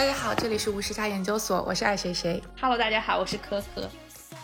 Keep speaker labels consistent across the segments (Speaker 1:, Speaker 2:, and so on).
Speaker 1: 大家好，这里是无时差研究所，我是爱谁谁。
Speaker 2: Hello，大家好，我是可可。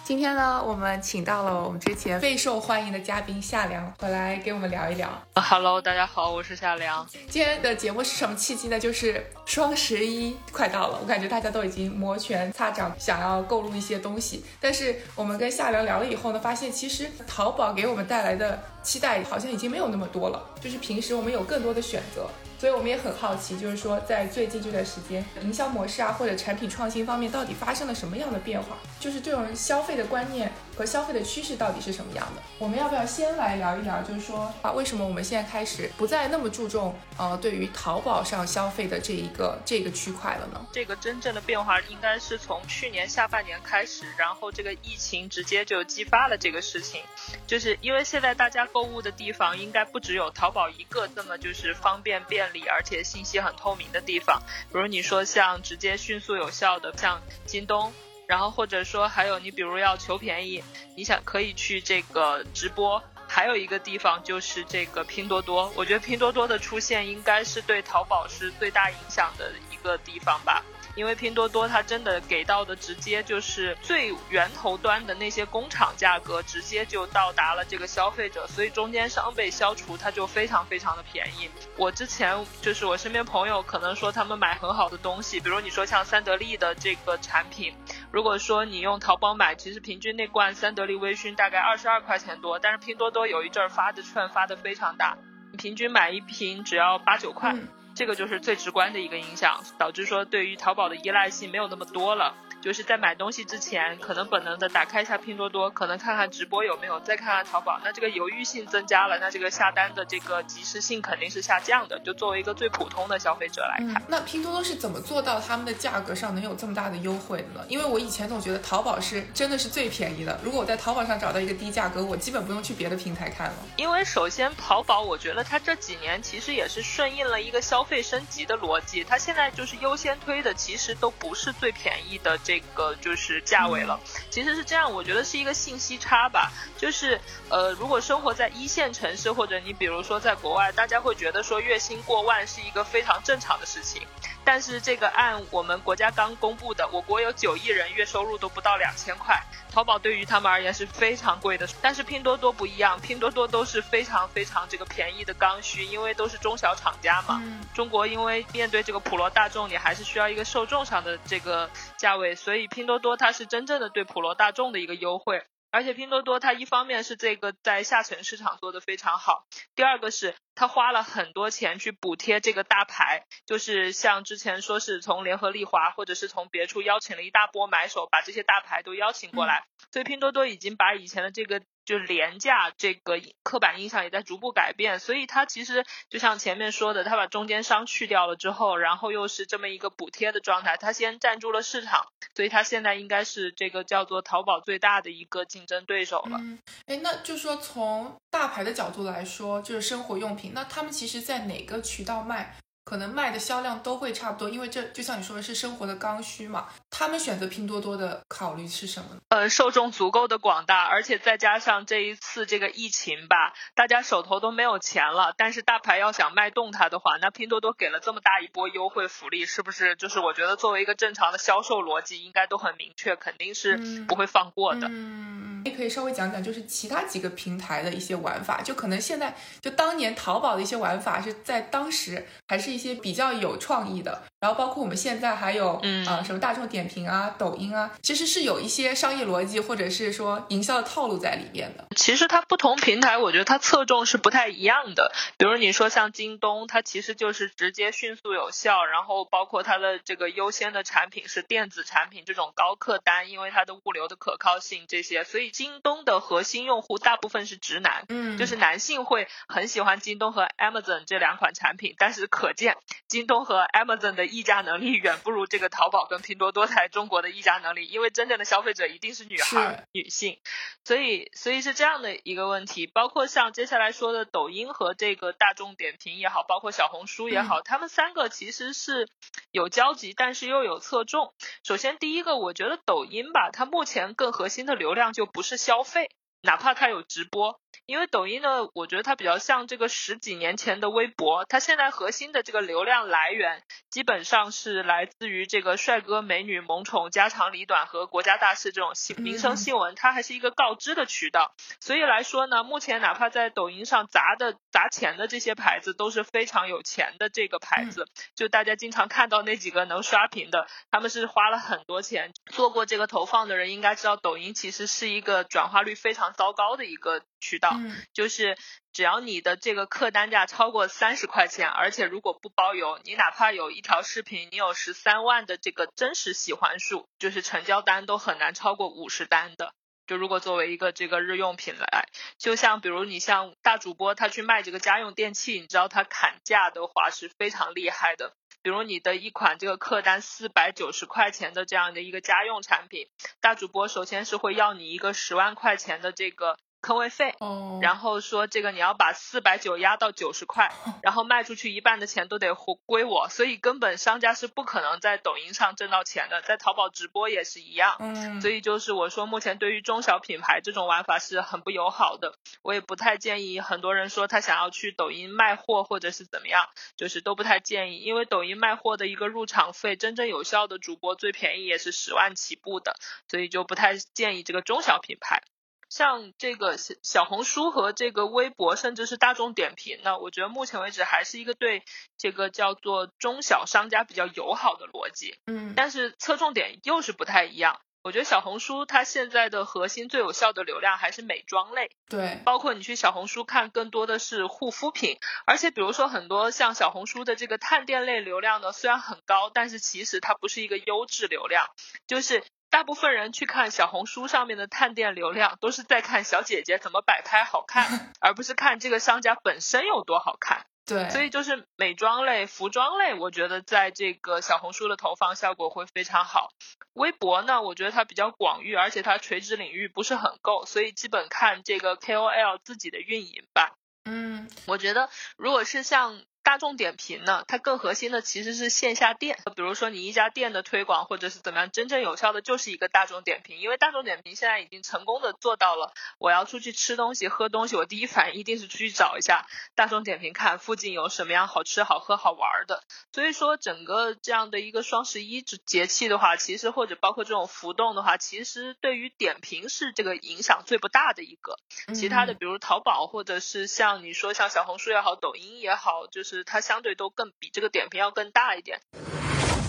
Speaker 1: 今天呢，我们请到了我们之前备受欢迎的嘉宾夏良回来给我们聊一聊。
Speaker 3: Hello，大家好，我是夏良。
Speaker 1: 今天的节目是什么契机呢？就是双十一快到了，我感觉大家都已经摩拳擦掌，想要购入一些东西。但是我们跟夏良聊了以后呢，发现其实淘宝给我们带来的期待好像已经没有那么多了，就是平时我们有更多的选择。所以我们也很好奇，就是说在最近这段时间，营销模式啊或者产品创新方面到底发生了什么样的变化？就是这种消费的观念和消费的趋势到底是什么样的？我们要不要先来聊一聊，就是说啊，为什么我们现在开始不再那么注重呃对于淘宝上消费的这一个这个区块了呢？
Speaker 3: 这个真正的变化应该是从去年下半年开始，然后这个疫情直接就激发了这个事情，就是因为现在大家购物的地方应该不只有淘宝一个这么就是方便便利，而且信息很透明的地方，比如你说像直接迅速有效的像京东。然后或者说还有你比如要求便宜，你想可以去这个直播，还有一个地方就是这个拼多多。我觉得拼多多的出现应该是对淘宝是最大影响的一个地方吧。因为拼多多它真的给到的直接就是最源头端的那些工厂价格，直接就到达了这个消费者，所以中间商被消除，它就非常非常的便宜。我之前就是我身边朋友可能说他们买很好的东西，比如你说像三得利的这个产品，如果说你用淘宝买，其实平均那罐三得利微醺大概二十二块钱多，但是拼多多有一阵儿发的券发的非常大，平均买一瓶只要八九块。这个就是最直观的一个影响，导致说对于淘宝的依赖性没有那么多了。就是在买东西之前，可能本能的打开一下拼多多，可能看看直播有没有，再看看淘宝，那这个犹豫性增加了，那这个下单的这个及时性肯定是下降的。就作为一个最普通的消费者来看，
Speaker 1: 嗯，那拼多多是怎么做到他们的价格上能有这么大的优惠的呢？因为我以前总觉得淘宝是真的是最便宜的，如果我在淘宝上找到一个低价格，我基本不用去别的平台看了。
Speaker 3: 因为首先淘宝，我觉得它这几年其实也是顺应了一个消费升级的逻辑，它现在就是优先推的其实都不是最便宜的这个就是价位了，其实是这样，我觉得是一个信息差吧，就是呃，如果生活在一线城市或者你比如说在国外，大家会觉得说月薪过万是一个非常正常的事情，但是这个按我们国家刚公布的，我国有九亿人月收入都不到两千块，淘宝对于他们而言是非常贵的，但是拼多多不一样，拼多多都是非常非常这个便宜的刚需，因为都是中小厂家嘛。
Speaker 1: 嗯
Speaker 3: 中国因为面对这个普罗大众，你还是需要一个受众上的这个价位，所以拼多多它是真正的对普罗大众的一个优惠。而且拼多多它一方面是这个在下沉市场做的非常好，第二个是它花了很多钱去补贴这个大牌，就是像之前说是从联合利华或者是从别处邀请了一大波买手，把这些大牌都邀请过来，所以拼多多已经把以前的这个就廉价这个刻板印象也在逐步改变，所以它其实就像前面说的，它把中间商去掉了之后，然后又是这么一个补贴的状态，它先占住了市场，所以它现在应该是这个叫做淘宝最大的一个竞争对手了。
Speaker 1: 嗯，哎，那就说从大牌的角度来说，就是生活用品，那他们其实在哪个渠道卖，可能卖的销量都会差不多，因为这就像你说的是生活的刚需嘛。他们选择拼多多的考虑是什么呢？
Speaker 3: 呃，受众足够的广大，而且再加上这一次这个疫情吧，大家手头都没有钱了，但是大牌要想卖动它的话，那拼多多给了这么大一波优惠福利，是不是就是我觉得作为一个正常的销售逻辑，应该都很明确，肯定是
Speaker 1: 嗯
Speaker 3: 不会放过的。
Speaker 1: 嗯，你可以稍微讲讲，就是其他几个平台的一些玩法，就可能现在就当年淘宝的一些玩法是在当时还是一些比较有创意的，然后包括我们现在还有
Speaker 3: 嗯
Speaker 1: 啊、呃什么大众点评啊、抖音啊，其实是有一些商业逻辑或者是说营销的套路在里面的。
Speaker 3: 其实它不同平台，我觉得它侧重是不太一样的。比如你说像京东，它其实就是直接迅速有效，然后包括它的这个优先的产品是电子产品这种高客单，因为它的物流的可靠性这些，所以京东的核心用户大部分是直男。
Speaker 1: 嗯
Speaker 3: 就是男性会很喜欢京东和 Amazon 这两款产品，但是可见京东和 Amazon 的议价能力远不如这个淘宝跟拼多多在中国的议价能力，因为真正的消费者一定是女孩、女性，所以所以是这样的一个问题。包括像接下来说的抖音和这个大众点评也好，包括小红书也好，他们三个其实是有交集，但是又有侧重。首先第一个，我觉得抖音吧，它目前更核心的流量就不是消费。哪怕它有直播，因为抖音呢，我觉得它比较像这个十几年前的微博，它现在核心的这个流量来源基本上是来自于这个帅哥美女萌宠家长里短和国家大事这种新民生新闻，它还是一个告知的渠道。所以来说呢，目前哪怕在抖音上砸的砸钱的这些牌子都是非常有钱的这个牌子，就大家经常看到那几个能刷屏的，他们是花了很多钱做过这个投放的人应该知道，抖音其实是一个转化率非常糟糕的一个。渠道就是只要你的这个客单价超过三十块钱，而且如果不包邮，你哪怕有一条视频，你有十三万的这个真实喜欢数，就是成交单都很难超过五十单的。就如果作为一个这个日用品来，就像比如你像大主播他去卖这个家用电器，你知道他砍价的话是非常厉害的。比如你的一款这个客单四百九十块钱的这样的一个家用产品，大主播首先是会要你一个十万块钱的这个。坑位费，然后说这个你要把四百九压到九十块，然后卖出去一半的钱都得归我，所以根本商家是不可能在抖音上挣到钱的，在淘宝直播也是一样。嗯，所以就是我说目前对于中小品牌这种玩法是很不友好的，我也不太建议很多人说他想要去抖音卖货或者是怎么样，就是都不太建议，因为抖音卖货的一个入场费，真正有效的主播最便宜也是十万起步的，所以就不太建议这个中小品牌。像这个小小红书和这个微博，甚至是大众点评呢，我觉得目前为止还是一个对这个叫做中小商家比较友好的逻辑。嗯，但是侧重点又是不太一样。我觉得小红书它现在的核心最有效的流量还是美妆类。
Speaker 1: 对，
Speaker 3: 包括你去小红书看，更多的是护肤品。而且比如说很多像小红书的这个探店类流量呢，虽然很高，但是其实它不是一个优质流量，就是。大部分人去看小红书上面的探店流量，都是在看小姐姐怎么摆拍好看，而不是看这个商家本身有多好看。
Speaker 1: 对，
Speaker 3: 所以就是美妆类、服装类，我觉得在这个小红书的投放效果会非常好。微博呢，我觉得它比较广域，而且它垂直领域不是很够，所以基本看这个 KOL 自己的运营吧。嗯，我觉得如果是像。大众点评呢，它更核心的其实是线下店，比如说你一家店的推广或者是怎么样，真正有效的就是一个大众点评，因为大众点评现在已经成功的做到了，我要出去吃东西、喝东西，我第一反应一定是出去找一下大众点评，看附近有什么样好吃、好喝、好玩的。所以说，整个这样的一个双十一节气的话，其实或者包括这种浮动的话，其实对于点评是这个影响最不大的一个。其他的，比如淘宝或者是像你说像小红书也好、抖音也好，就是。它相对都更比这个点评要更大一点。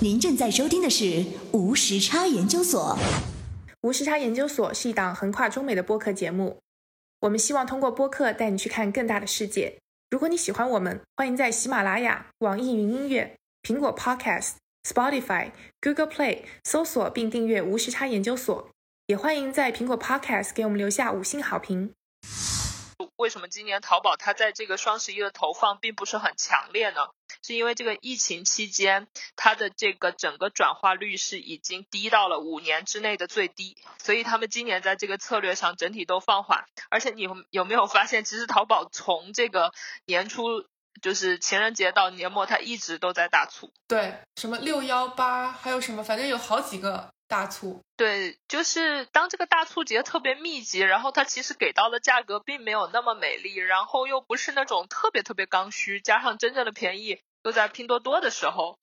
Speaker 2: 您正在收听的是无时差研究所。
Speaker 1: 无时差研究所是一档横跨中美的播客节目。我们希望通过播客带你去看更大的世界。如果你喜欢我们，欢迎在喜马拉雅、网易云音乐、苹果 Podcast、Spotify、Google Play 搜索并订阅无时差研究所。也欢迎在苹果 Podcast 给我们留下五星好评。
Speaker 3: 为什么今年淘宝它在这个双十一的投放并不是很强烈呢？是因为这个疫情期间，它的这个整个转化率是已经低到了五年之内的最低，所以他们今年在这个策略上整体都放缓。而且你有没有发现，其实淘宝从这个年初就是情人节到年末，它一直都在大促。
Speaker 1: 对，什么六幺八，还有什么，反正有好几个。大促
Speaker 3: 对，就是当这个大促节特别密集，然后它其实给到的价格并没有那么美丽，然后又不是那种特别特别刚需，加上真正的便宜又在拼多多的时候，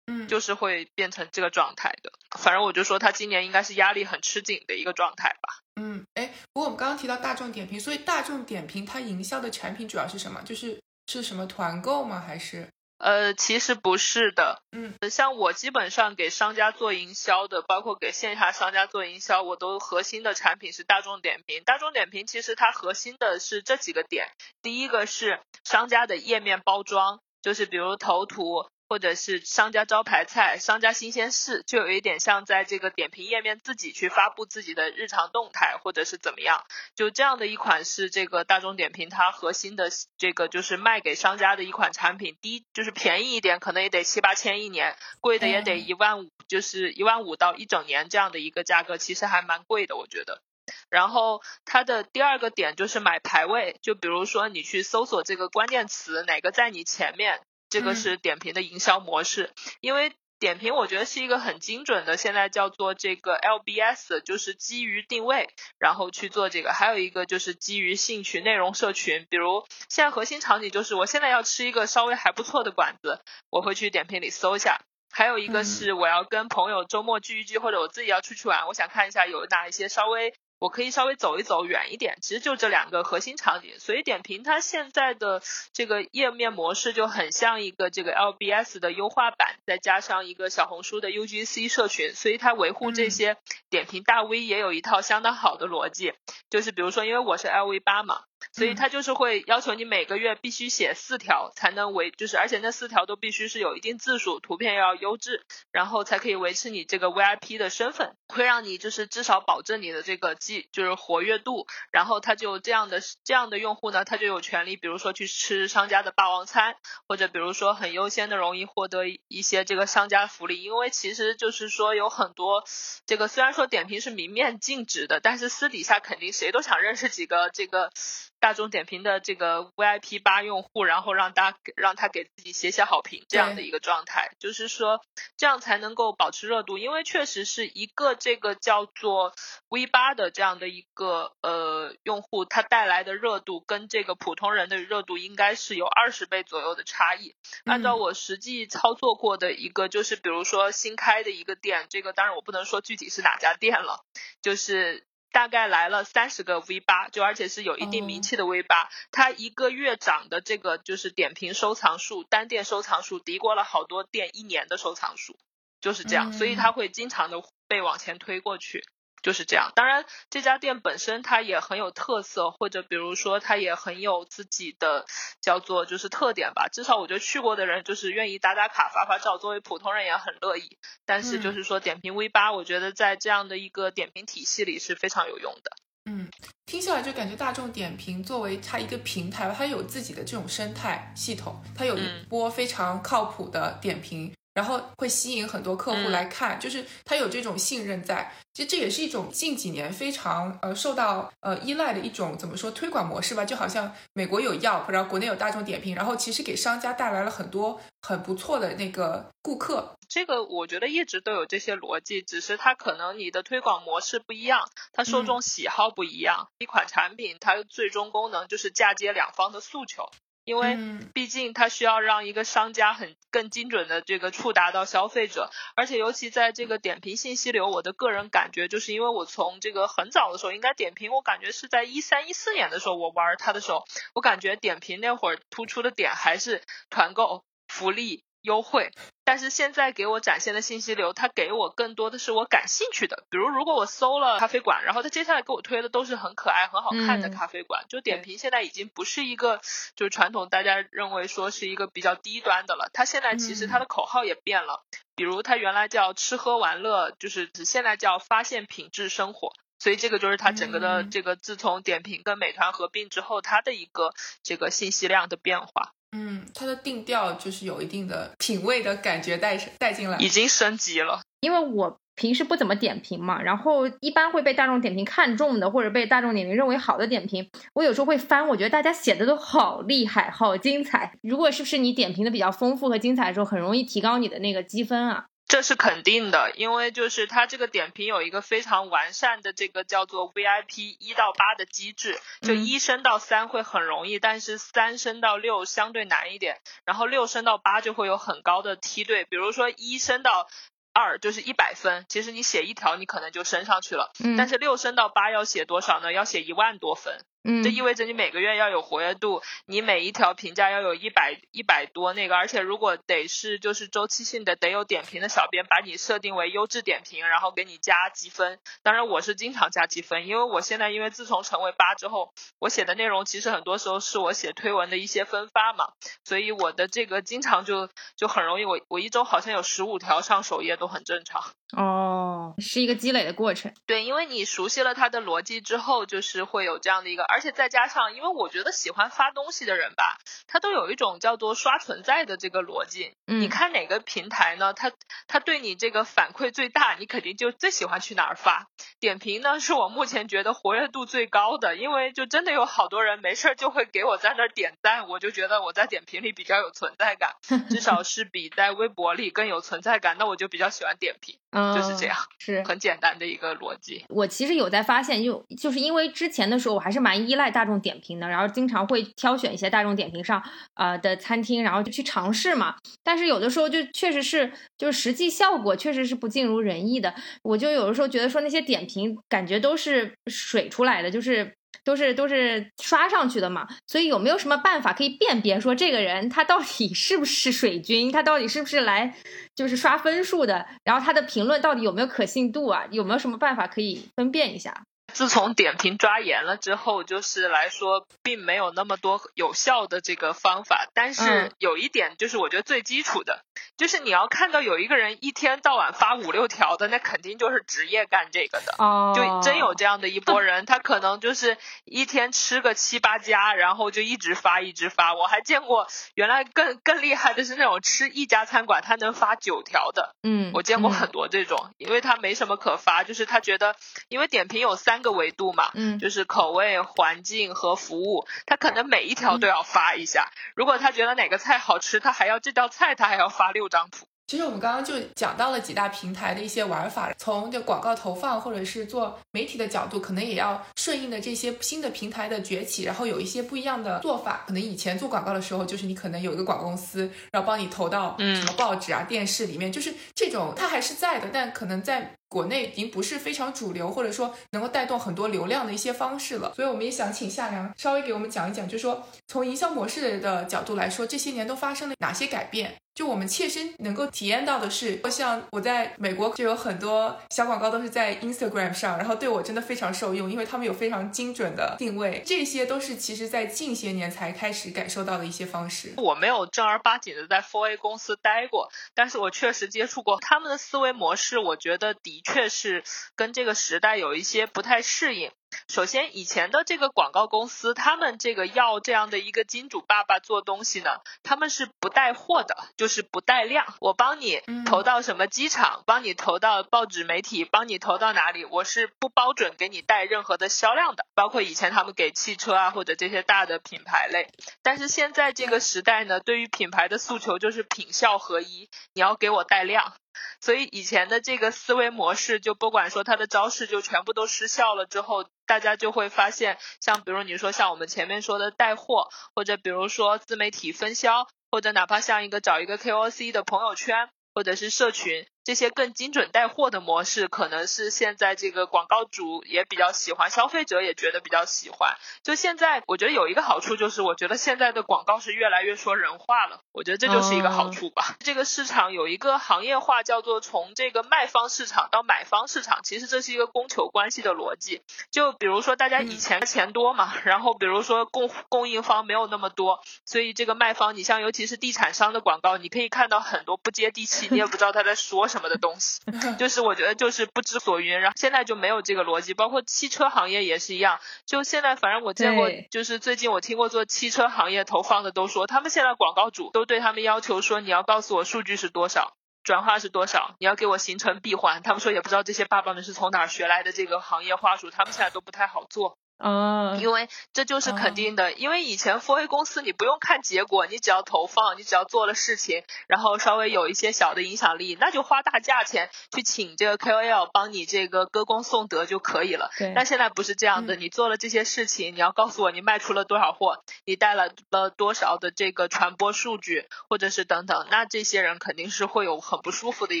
Speaker 3: 嗯，就是会变成这个状态的。反正我就说它今年应该是压力很吃紧的一个状态吧。
Speaker 1: 嗯，哎，不过我们刚刚提到大众点评，所以大众点评它营销的产品主要是什么？就是是什么团购吗？还是？
Speaker 3: 呃，其实不是的，嗯，像我基本上给商家做营销的，包括给线下商家做营销，我都核心的产品是大众点评。大众点评其实它核心的是这几个点，第一个是商家的页面包装，就是比如头图。或者是商家招牌菜、商家新鲜事，就有一点像在这个点评页面自己去发布自己的日常动态，或者是怎么样，就这样的一款是这个大众点评它核心的这个就是卖给商家的一款产品。低就是便宜一点，可能也得七八千一年，贵的也得一万五，就是一万五到一整年这样的一个价格，其实还蛮贵的，我觉得。然后它的第二个点就是买排位，就比如说你去搜索这个关键词，哪个在你前面。这个是点评的营销模式，因为点评我觉得是一个很精准的，现在叫做这个 LBS，就是基于定位，然后去做这个。还有一个就是基于兴趣内容社群，比如现在核心场景就是我现在要吃一个稍微还不错的馆子，我会去点评里搜一下。还有一个是我要跟朋友周末聚一聚，或者我自己要出去玩，我想看一下有哪一些稍微。我可以稍微走一走远一点，其实就这两个核心场景。所以点评它现在的这个页面模式就很像一个这个 LBS 的优化版，再加上一个小红书的 UGC 社群，所以它维护这些点评大 V 也有一套相当好的逻辑。就是比如说，因为我是 LV 八嘛。所以他就是会要求你每个月必须写四条才能维，就是而且那四条都必须是有一定字数，图片要优质，然后才可以维持你这个 VIP 的身份，会让你就是至少保证你的这个记就是活跃度。然后他就这样的这样的用户呢，他就有权利，比如说去吃商家的霸王餐，或者比如说很优先的容易获得一些这个商家福利。因为其实就是说有很多这个虽然说点评是明面禁止的，但是私底下肯定谁都想认识几个这个。大众点评的这个 VIP 八用户，然后让大让他给自己写写好评，这样的一个状态，就是说这样才能够保持热度，因为确实是一个这个叫做 V 八的这样的一个呃用户，他带来的热度跟这个普通人的热度应该是有二十倍左右的差异。按照我实际操作过的一个，就是比如说新开的一个店，这个当然我不能说具体是哪家店了，就是。大概来了三十个 V 八，就而且是有一定名气的 V 八，它一个月涨的这个就是点评收藏数，单店收藏数敌过了好多店一年的收藏数，就是这样，所以它会经常的被往前推过去。就是这样，当然这家店本身它也很有特色，或者比如说它也很有自己的叫做就是特点吧。至少我觉得去过的人就是愿意打打卡、发发照，作为普通人也很乐意。但是就是说点评 V 八，我觉得在这样的一个点评体系里是非常有用的。
Speaker 1: 嗯，听下来就感觉大众点评作为它一个平台，它有自己的这种生态系统，它有一波非常靠谱的点评。然后会吸引很多客户来看，就是他有这种信任在。其实这也是一种近几年非常呃受到呃依赖的一种怎么说推广模式吧？就好像美国有 Yelp，然后国内有大众点评，然后其实给商家带来了很多很不错的那个顾客。
Speaker 3: 这个我觉得一直都有这些逻辑，只是它可能你的推广模式不一样，它受众喜好不一样。一款产品它最终功能就是嫁接两方的诉求。因为毕竟它需要让一个商家很更精准的这个触达到消费者，而且尤其在这个点评信息流，我的个人感觉就是因为我从这个很早的时候，应该点评，我感觉是在一三一四年的时候，我玩它的时候，我感觉点评那会儿突出的点还是团购福利。优惠，但是现在给我展现的信息流，它给我更多的是我感兴趣的。比如，如果我搜了咖啡馆，然后它接下来给我推的都是很可爱、很好看的咖啡馆。就点评现在已经不是一个就是传统大家认为说是一个比较低端的了，它现在其实它的口号也变了。比如它原来叫吃喝玩乐，就是现在叫发现品质生活。所以这个就是它整个的这个自从点评跟美团合并之后，它的一个这个信息量的变化。
Speaker 1: 嗯，它的定调就是有一定的品味的感觉带带进来，
Speaker 3: 已经升级了。
Speaker 4: 因为我平时不怎么点评嘛，然后一般会被大众点评看中的，或者被大众点评认为好的点评，我有时候会翻，我觉得大家写的都好厉害，好精彩。如果是不是你点评的比较丰富和精彩的时候，很容易提高你的那个积分啊？
Speaker 3: 这是肯定的，因为就是它这个点评有一个非常完善的这个叫做 VIP 一到八的机制，就一升到三会很容易，但是三升到六相对难一点，然后六升到八就会有很高的梯队，比如说一升到二就是一百分，其实你写一条你可能就升上去了，但是六升到八要写多少呢？要写一万多分。这意味着你每个月要有活跃度，你每一条评价要有一百一百多那个，而且如果得是就是周期性的，得有点评的小编把你设定为优质点评，然后给你加积分。当然我是经常加积分，因为我现在因为自从成为八之后，我写的内容其实很多时候是我写推文的一些分发嘛，所以我的这个经常就就很容易，我我一周好像有十五条上首页都很正常。
Speaker 4: 哦，是一个积累的过程。
Speaker 3: 对，因为你熟悉了它的逻辑之后，就是会有这样的一个。而且再加上，因为我觉得喜欢发东西的人吧，他都有一种叫做刷存在的这个逻辑。
Speaker 4: 嗯
Speaker 3: 你看哪个平台呢？他他对你这个反馈最大，你肯定就最喜欢去哪儿发。点评呢，是我目前觉得活跃度最高的，因为就真的有好多人没事儿就会给我在那儿点赞，我就觉得我在点评里比较有存在感，至少是比在微博里更有存在感。那我就比较喜欢点评，
Speaker 4: 嗯，
Speaker 3: 就是这样，
Speaker 4: 是
Speaker 3: 很简单的一个逻辑。
Speaker 4: 我其实有在发现，就就是因为之前的时候我还是蛮依赖大众点评的，然后经常会挑选一些大众点评上呃的餐厅，然后就去尝试嘛。但是有的时候就确实是就是实际效果确实是不尽如人意的。我就有的时候觉得说那些点评感觉都是水出来的，就是。都是都是刷上去的嘛，所以有没有什么办法可以辨别说这个人他到底是不是水军，他到底是不是来就是刷分数的，然后他的评论到底有没有可信度啊？有没有什么办法可以分辨一下？
Speaker 3: 自从点评抓严了之后，就是来说，并没有那么多有效的这个方法。但是
Speaker 4: 嗯
Speaker 3: 有一点，就是我觉得最基础的，就是你要看到有一个人一天到晚发五六条的，那肯定就是职业干这个的。
Speaker 4: 哦，
Speaker 3: 就真有这样的一波人，他可能就是一天吃个七八家，然后就一直发一直发。我还见过，原来更更厉害的是那种吃一家餐馆他能发九条的，
Speaker 4: 嗯，
Speaker 3: 我见过
Speaker 4: 嗯
Speaker 3: 很多这种，因为他没什么可发，就是他觉得，因为点评有三个维度嘛，
Speaker 4: 嗯
Speaker 3: 就是口味、环境和服务，他可能每一条都要发一下。如果他觉得哪个菜好吃，他还要这道菜他还要发六张图。
Speaker 1: 其实我们刚刚就讲到了几大平台的一些玩法，从这广告投放或者是做媒体的角度，可能也要顺应的这些新的平台的崛起，然后有一些不一样的做法。可能以前做广告的时候，就是你可能有一个广告公司，然后帮你投到
Speaker 3: 嗯
Speaker 1: 什么报纸啊、电视里面，就是这种它还是在的，但可能在。国内已经不是非常主流，或者说能够带动很多流量的一些方式了，所以我们也想请夏良稍微给我们讲一讲，就是说从营销模式的角度来说，这些年都发生了哪些改变？就我们切身能够体验到的是，像我在美国就有很多小广告都是在 Instagram 上，然后对我真的非常受用，因为他们有非常精准的定位，这些都是其实在近些年才开始感受到的一些方式。
Speaker 3: 我没有正儿八经的在 4A 公司待过，但是我确实接触过他们的思维模式，我觉得的确是跟这个时代有一些不太适应。首先，以前的这个广告公司，他们这个要这样的一个金主爸爸做东西呢，他们是不带货的，就是不带量。我帮你投到什么机场，帮你投到报纸媒体，帮你投到哪里，我是不包准给你带任何的销量的。包括以前他们给汽车啊或者这些大的品牌类，但是现在这个时代呢，对于品牌的诉求就是品效合一，你要给我带量。所以以前的这个思维模式，就不管说它的招式就全部都失效了之后，大家就会发现，像比如你说像我们前面说的带货，或者比如说自媒体分销，或者哪怕像一个找一个 KOC 的朋友圈，或者是社群。这些更精准带货的模式，可能是现在这个广告主也比较喜欢，消费者也觉得比较喜欢。就现在，我觉得有一个好处就是，我觉得现在的广告是越来越说人话了，我觉得这就是一个好处吧。这个市场有一个行业化，叫做从这个卖方市场到买方市场，其实这是一个供求关系的逻辑。就比如说大家以前钱多嘛，然后比如说供供应方没有那么多，所以这个卖方，你像尤其是地产商的广告，你可以看到很多不接地气，你也不知道他在说什么。什么的东西，就是我觉得就是不知所云。然后现在就没有这个逻辑，包括汽车行业也是一样。就现在，反正我见过，就是最近我听过做汽车行业投放的都说，他们现在广告主都对他们要求说，你要告诉我数据是多少，转化是多少，你要给我形成闭环。他们说也不知道这些爸爸们是从哪儿学来的这个行业话术，他们现在都不太好做。
Speaker 4: 哦，
Speaker 3: 因为这就是肯定的，因为以前 4A 公司你不用看结果，你只要投放，你只要做了事情，然后稍微有一些小的影响力，那就花大价钱去请这个 KOL 帮你这个歌功颂德就可以了。
Speaker 4: 对。
Speaker 3: 但现在不是这样的，你做了这些事情，你要告诉我你卖出了多少货，你带来了多少的这个传播数据，或者是等等，那这些人肯定是会有很不舒服的一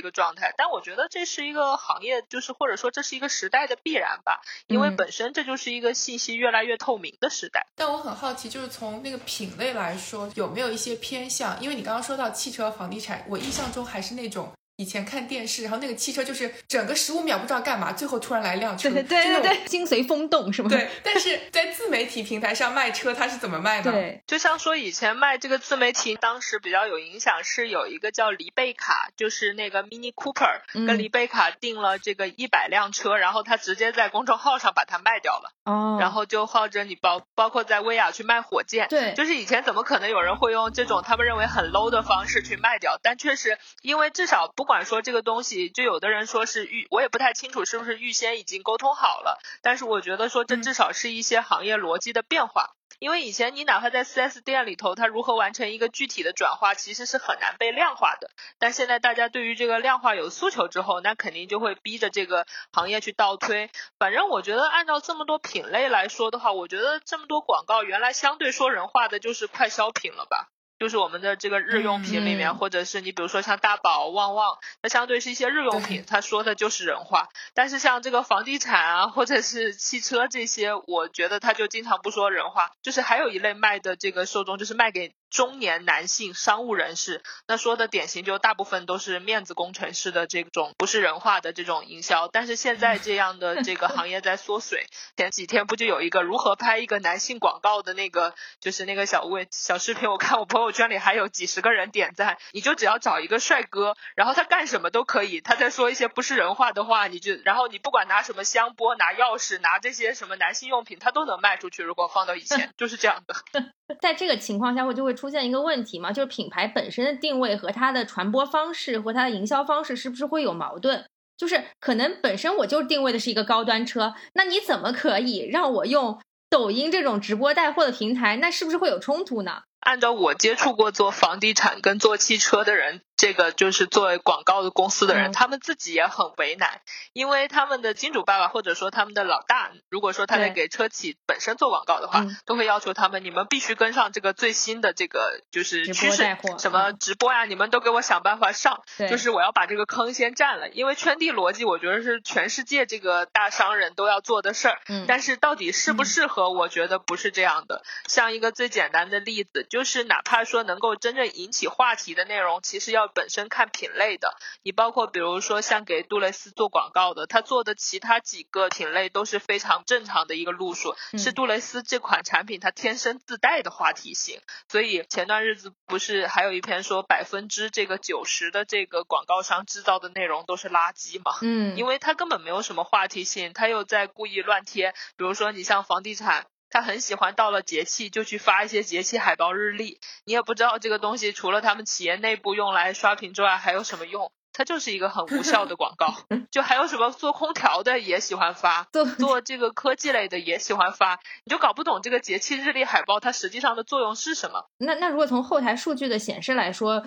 Speaker 3: 个状态。但我觉得这是一个行业，就是或者说这是一个时代的必然吧，因为本身这就是一个。信息越来越透明的时代，
Speaker 1: 但我很好奇，就是从那个品类来说，有没有一些偏向？因为你刚刚说到汽车、房地产，我印象中还是那种以前看电视，然后那个汽车就是整个十五秒不知道干嘛，最后突然来一辆车，
Speaker 4: 对对对对，心随风动是吗？
Speaker 1: 对，但是在自媒体平台上卖车，它是怎么卖的？
Speaker 4: 对，
Speaker 3: 就像说以前卖这个自媒体，当时比较有影响是有一个叫黎贝卡，就是那个 Mini Cooper 跟黎贝卡订了这个一百辆车，然后他直接在公众号上把它卖掉了。
Speaker 4: 哦，
Speaker 3: 然后就号着你包包括在薇娅去卖火箭，
Speaker 4: 对，
Speaker 3: 就是以前怎么可能有人会用这种他们认为很 low 的方式去卖掉？但确实，因为至少不管说这个东西，就有的人说是预，我也不太清楚是不是预先已经沟通好了。但是我觉得说这至少是一些行业逻辑的变化。因为以前你哪怕在 4S 店里头，它如何完成一个具体的转化，其实是很难被量化的。但现在大家对于这个量化有诉求之后，那肯定就会逼着这个行业去倒推。反正我觉得按照这么多品类来说的话，我觉得这么多广告，原来相对说人话的就是快消品了吧。就是我们的这个日用品里面，或者是你比如说像大宝、旺旺，那相对是一些日用品，他说的就是人话。但是像这个房地产啊，或者是汽车这些，我觉得他就经常不说人话。就是还有一类卖的这个受众，就是卖给。中年男性商务人士，那说的典型就大部分都是面子工程师的这种不是人话的这种营销。但是现在这样的这个行业在缩水。前几天不就有一个如何拍一个男性广告的那个，就是那个小微小视频，我看我朋友圈里还有几十个人点赞。你就只要找一个帅哥，然后他干什么都可以，他在说一些不是人话的话，你就然后你不管拿什么香波、拿钥匙、拿这些什么男性用品，他都能卖出去。如果放到以前就是这样的。
Speaker 4: 在这个情况下，我就会出现一个问题吗，就是品牌本身的定位和它的传播方式和它的营销方式是不是会有矛盾？就是可能本身我就定位的是一个高端车，那你怎么可以让我用抖音这种直播带货的平台？那是不是会有冲突呢？
Speaker 3: 按照我接触过做房地产跟做汽车的人。这个就是作为广告的公司的人，他们自己也很为难，因为他们的金主爸爸或者说他们的老大，如果说他在给车企本身做广告的话，都会要求他们，你们必须跟上这个最新的这个就是趋势，什么直播呀，你们都给我想办法上，就是我要把这个坑先占了。因为圈地逻辑，我觉得是全世界这个大商人都要做的事儿，但是到底适不适合，我觉得不是这样的。像一个最简单的例子，就是哪怕说能够真正引起话题的内容，其实要。本身看品类的，你包括比如说像给杜蕾斯做广告的，他做的其他几个品类都是非常正常的一个路数，是杜蕾斯这款产品它天生自带的话题性。所以前段日子不是还有一篇说百分之这个九十的这个广告商制造的内容都是垃圾嘛？
Speaker 4: 嗯，
Speaker 3: 因为它根本没有什么话题性，他又在故意乱贴，比如说你像房地产。他很喜欢到了节气就去发一些节气海报日历，你也不知道这个东西除了他们企业内部用来刷屏之外还有什么用，它就是一个很无效的广告。就还有什么做空调的也喜欢发，做做这个科技类的也喜欢发，你就搞不懂这个节气日历海报它实际上的作用是什么。
Speaker 4: 那那如果从后台数据的显示来说，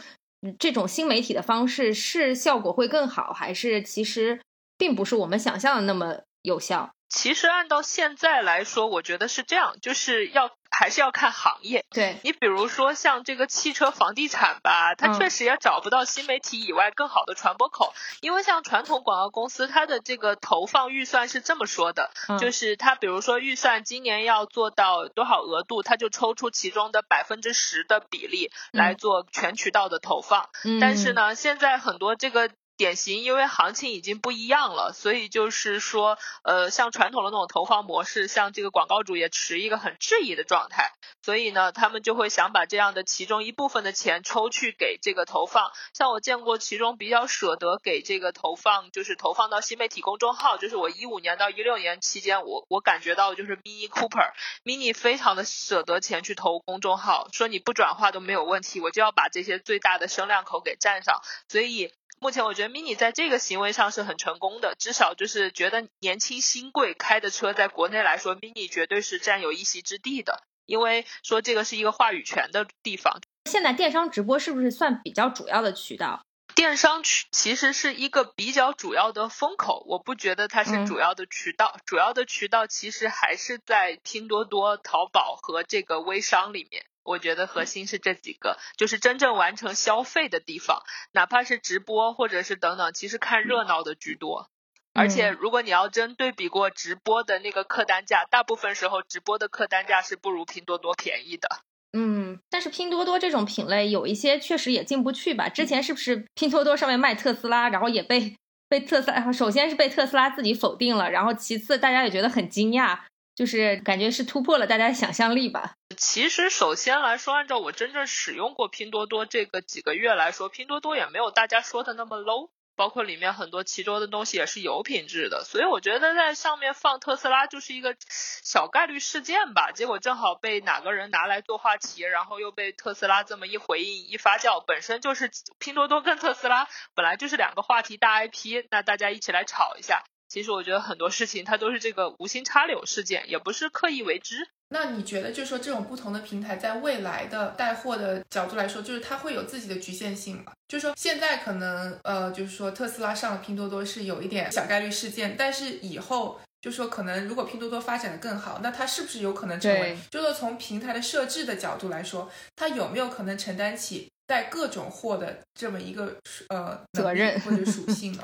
Speaker 4: 这种新媒体的方式是效果会更好，还是其实并不是我们想象的那么有效？
Speaker 3: 其实按照现在来说，我觉得是这样，就是要还是要看行业。
Speaker 4: 对
Speaker 3: 你比如说像这个汽车房地产吧，它确实也找不到新媒体以外更好的传播口，因为像传统广告公司，它的这个投放预算是这么说的，就是它比如说预算今年要做到多少额度，它就抽出其中的百分之十的比例来做全渠道的投放。但是呢，现在很多这个。典型，因为行情已经不一样了，所以就是说，呃，像传统的那种投放模式，像这个广告主也持一个很质疑的状态，所以呢，他们就会想把这样的其中一部分的钱抽去给这个投放。像我见过其中比较舍得给这个投放，就是投放到新媒体公众号，就是我一五年到一六年期间，我我感觉到就是 Mini Cooper，Mini 非常的舍得钱去投公众号，说你不转化都没有问题，我就要把这些最大的声量口给占上，所以。目前我觉得 Mini 在这个行为上是很成功的，至少就是觉得年轻新贵开的车，在国内来说，Mini 绝对是占有一席之地的，因为说这个是一个话语权的地方。
Speaker 4: 现在电商直播是不是算比较主要的渠道？
Speaker 3: 电商渠其实是一个比较主要的风口，我不觉得它是主要的渠道，主要的渠道其实还是在拼多多、淘宝和这个微商里面。我觉得核心是这几个，就是真正完成消费的地方，哪怕是直播或者是等等，其实看热闹的居多。而且如果你要真对比过直播的那个客单价，大部分时候直播的客单价是不如拼多多便宜的。
Speaker 4: 嗯，但是拼多多这种品类有一些确实也进不去吧？之前是不是拼多多上面卖特斯拉，然后也被被特斯拉，首先是被特斯拉自己否定了，然后其次大家也觉得很惊讶，就是感觉是突破了大家的想象力吧。
Speaker 3: 其实首先来说，按照我真正使用过拼多多这个几个月来说，拼多多也没有大家说的那么 low。包括里面很多其中的东西也是有品质的，所以我觉得在上面放特斯拉就是一个小概率事件吧。结果正好被哪个人拿来做话题，然后又被特斯拉这么一回应一发酵，本身就是拼多多跟特斯拉本来就是两个话题大 IP，那大家一起来炒一下。其实我觉得很多事情它都是这个无心插柳事件，也不是刻意为之。
Speaker 1: 那你觉得，就是说这种不同的平台在未来的带货的角度来说，就是它会有自己的局限性吗？就是说现在可能呃，就是说特斯拉上了拼多多是有一点小概率事件，但是以后就说可能如果拼多多发展的更好，那它是不是有可能成为？就是说从平台的设置的角度来说，它有没有可能承担起带各种货的这么一个呃
Speaker 4: 责任
Speaker 1: 或者属性呢？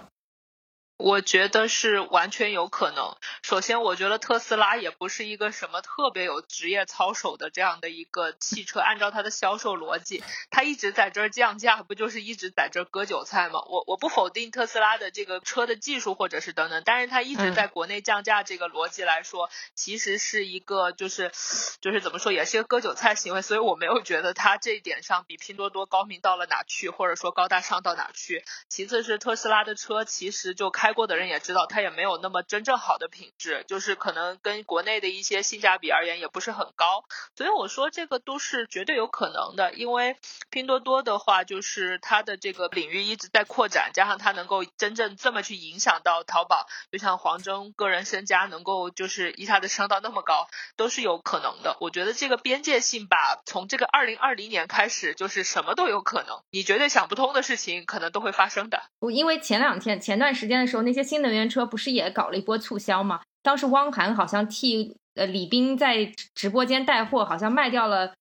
Speaker 3: 我觉得是完全有可能。首先，我觉得特斯拉也不是一个什么特别有职业操守的这样的一个汽车。按照它的销售逻辑，它一直在这儿降价，不就是一直在这儿割韭菜吗？我我不否定特斯拉的这个车的技术或者是等等，但是它一直在国内降价这个逻辑来说，其实是一个就是就是怎么说，也是一个割韭菜行为。所以我没有觉得它这一点上比拼多多高明到了哪去，或者说高大上到哪去。其次是特斯拉的车其实就开。开过的人也知道，它也没有那么真正好的品质，就是可能跟国内的一些性价比而言也不是很高。所以我说这个都是绝对有可能的，因为拼多多的话，就是它的这个领域一直在扩展，加上它能够真正这么去影响到淘宝，就像黄峥个人身家能够就是一下子升到那么高，都是有可能的。我觉得这个边界性吧，从这个二零二零年开始，就是什么都有可能，你绝对想不通的事情，可能都会发生的。
Speaker 4: 我因为前两天前段时间的时候。时候那些新能源车不是也搞了一波促销吗？当时汪涵好像替呃李斌在直播间带货，好像卖掉了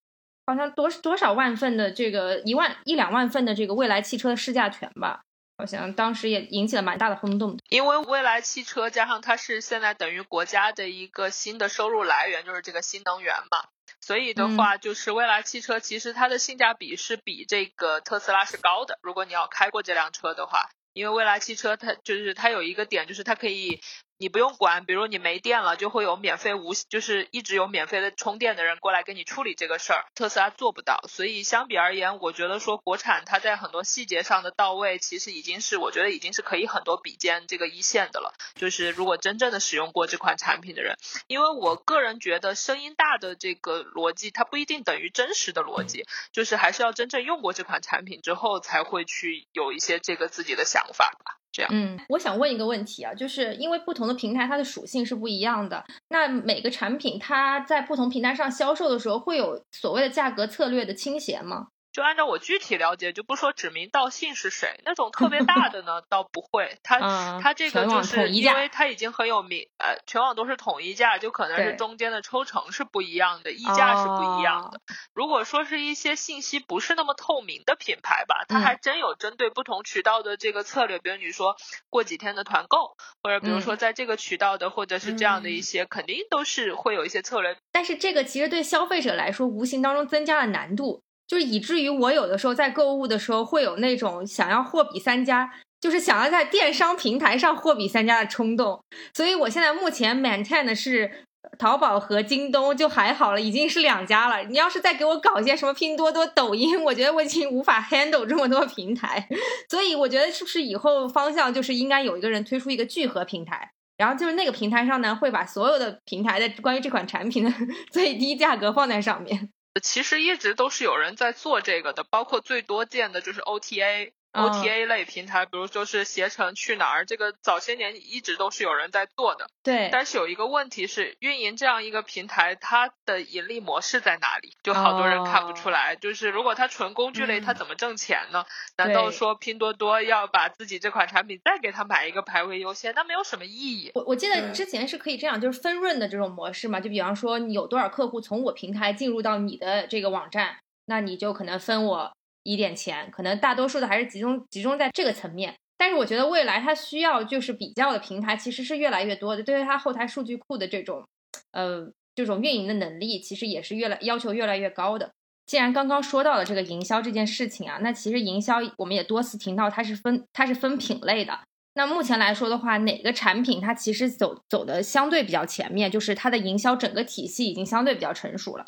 Speaker 4: 好像多多少万份的这个一万一两万份的这个蔚来汽车的试驾权吧，好像当时也引起了蛮大的轰动。
Speaker 3: 因为蔚来汽车加上它是现在等于国家的一个新的收入来源，就是这个新能源嘛，所以的话就是蔚来汽车其实它的性价比是比这个特斯拉是高的。如果你要开过这辆车的话。因为蔚来汽车它就是它有一个点，就是它可以。你不用管，比如你没电了，就会有免费无就是一直有免费的充电的人过来给你处理这个事儿。特斯拉做不到，所以相比而言，我觉得说国产它在很多细节上的到位，其实已经是我觉得已经是可以很多比肩这个一线的了。就是如果真正的使用过这款产品的人，因为我个人觉得声音大的这个逻辑，它不一定等于真实的逻辑，就是还是要真正用过这款产品之后，才会去有一些这个自己的想法吧。
Speaker 4: 嗯，我想问一个问题啊，就是因为不同的平台它的属性是不一样的，那每个产品它在不同平台上销售的时候，会有所谓的价格策略的倾斜吗？
Speaker 3: 就按照我具体了解，就不说指名道姓是谁，那种特别大的呢，倒不会。他他这个就是因为他已经很有名，呃，全网都是统一价，就可能是中间的抽成是不一样的，溢价是不一样的。如果说是一些信息不是那么透明的品牌吧，它还真有针对不同渠道的这个策略，比如你说过几天的团购，或者比如说在这个渠道的，或者是这样的一些，肯定都是会有一些策略。
Speaker 4: 但是这个其实对消费者来说，无形当中增加了难度。就是以至于我有的时候在购物的时候会有那种想要货比三家，就是想要在电商平台上货比三家的冲动。所以我现在目前 maintain 的是淘宝和京东就还好了，已经是两家了。你要是再给我搞一些什么拼多多、抖音，我觉得我已经无法 handle 这么多平台。所以我觉得是不是以后方向就是应该有一个人推出一个聚合平台，然后就是那个平台上呢会把所有的平台的关于这款产品的 最低价格放在上面。
Speaker 3: 其实一直都是有人在做这个的，包括最多见的就是 OTA。OTA 类平台，比如说是携程、去哪儿，这个早些年一直都是有人在做的。
Speaker 4: 对。
Speaker 3: 但是有一个问题是，运营这样一个平台，它的盈利模式在哪里？就好多人看不出来。就是如果它纯工具类，它怎么挣钱呢？难道说拼多多要把自己这款产品再给他买一个排位优先？那没有什么意义。
Speaker 4: 我我记得之前是可以这样，就是分润的这种模式嘛。就比方说，你有多少客户从我平台进入到你的这个网站，那你就可能分我。一点钱，可能大多数的还是集中集中在这个层面，但是我觉得未来它需要就是比较的平台，其实是越来越多的，对于它后台数据库的这种，呃，这种运营的能力，其实也是越来要求越来越高的。既然刚刚说到了这个营销这件事情啊，那其实营销我们也多次听到它是分它是分品类的。那目前来说的话，哪个产品它其实走走的相对比较前面，就是它的营销整个体系已经相对比较成熟了。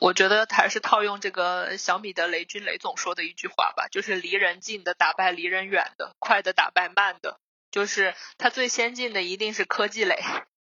Speaker 3: 我觉得还是套用这个小米的雷军雷总说的一句话吧，就是离人近的打败离人远的，快的打败慢的，就是它最先进的一定是科技类，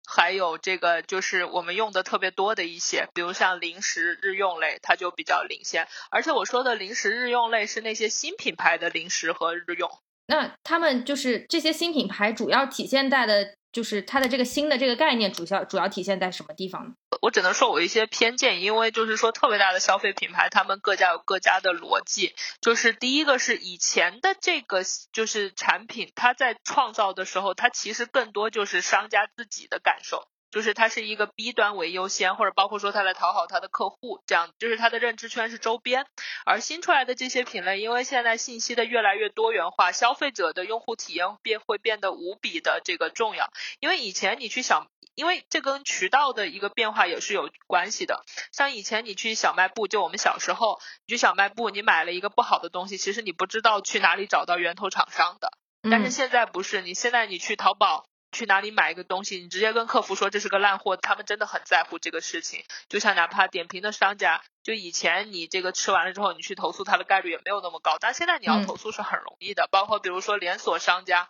Speaker 3: 还有这个就是我们用的特别多的一些，比如像零食日用类，它就比较领先。而且我说的零食日用类是那些新品牌的零食和日用。
Speaker 4: 那他们就是这些新品牌，主要体现在的。就是它的这个新的这个概念，主要主要体现在什么地方呢？
Speaker 3: 我只能说我一些偏见，因为就是说特别大的消费品牌，他们各家有各家的逻辑。就是第一个是以前的这个就是产品，它在创造的时候，它其实更多就是商家自己的感受。就是它是一个 B 端为优先，或者包括说它来讨好它的客户，这样就是它的认知圈是周边。而新出来的这些品类，因为现在信息的越来越多元化，消费者的用户体验变会变得无比的这个重要。因为以前你去想，因为这跟渠道的一个变化也是有关系的。像以前你去小卖部，就我们小时候，你去小卖部，你买了一个不好的东西，其实你不知道去哪里找到源头厂商的。但是现在不是，你现在你去淘宝。去哪里买一个东西，你直接跟客服说这是个烂货，他们真的很在乎这个事情。就像哪怕点评的商家，就以前你这个吃完了之后，你去投诉他的概率也没有那么高，但现在你要投诉是很容易的。包括比如说连锁商家，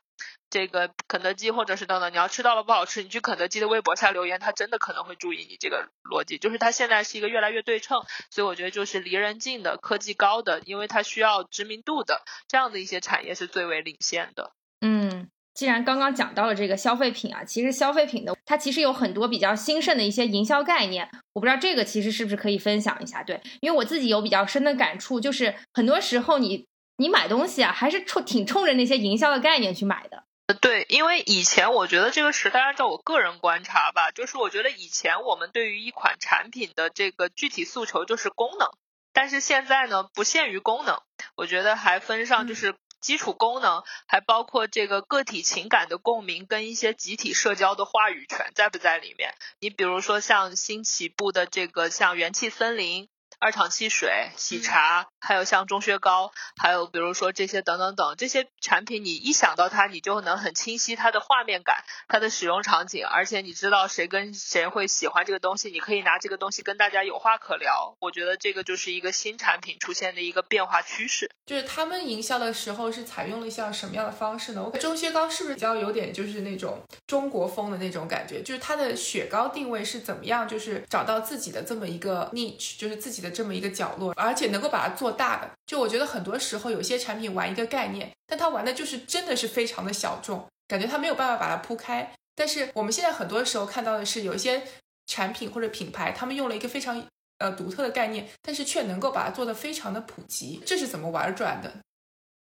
Speaker 3: 这个肯德基或者是等等，你要吃到了不好吃，你去肯德基的微博下留言，他真的可能会注意你这个逻辑。就是他现在是一个越来越对称，所以我觉得就是离人近的、科技高的，因为它需要知名度的这样的一些产业是最为领先的。
Speaker 4: 嗯。既然刚刚讲到了这个消费品啊，其实消费品的它其实有很多比较兴盛的一些营销概念，我不知道这个其实是不是可以分享一下？对，因为我自己有比较深的感触，就是很多时候你你买东西啊，还是冲挺冲着那些营销的概念去买的。
Speaker 3: 对，因为以前我觉得这个时代，按照我个人观察吧，就是我觉得以前我们对于一款产品的这个具体诉求就是功能，但是现在呢，不限于功能，我觉得还分上就是。基础功能还包括这个个体情感的共鸣跟一些集体社交的话语权在不在里面？你比如说像新起步的这个像元气森林。二厂汽水、喜茶，还有像钟薛高，还有比如说这些等等等这些产品，你一想到它，你就能很清晰它的画面感、它的使用场景，而且你知道谁跟谁会喜欢这个东西，你可以拿这个东西跟大家有话可聊。我觉得这个就是一个新产品出现的一个变化趋势。
Speaker 1: 就是他们营销的时候是采用了一项什么样的方式呢？我钟薛高是不是比较有点就是那种中国风的那种感觉？就是它的雪糕定位是怎么样？就是找到自己的这么一个 niche，就是自己的。这么一个角落，而且能够把它做大的，就我觉得很多时候有些产品玩一个概念，但它玩的就是真的是非常的小众，感觉它没有办法把它铺开。但是我们现在很多时候看到的是，有一些产品或者品牌，他们用了一个非常呃独特的概念，但是却能够把它做的非常的普及，这是怎么玩转的？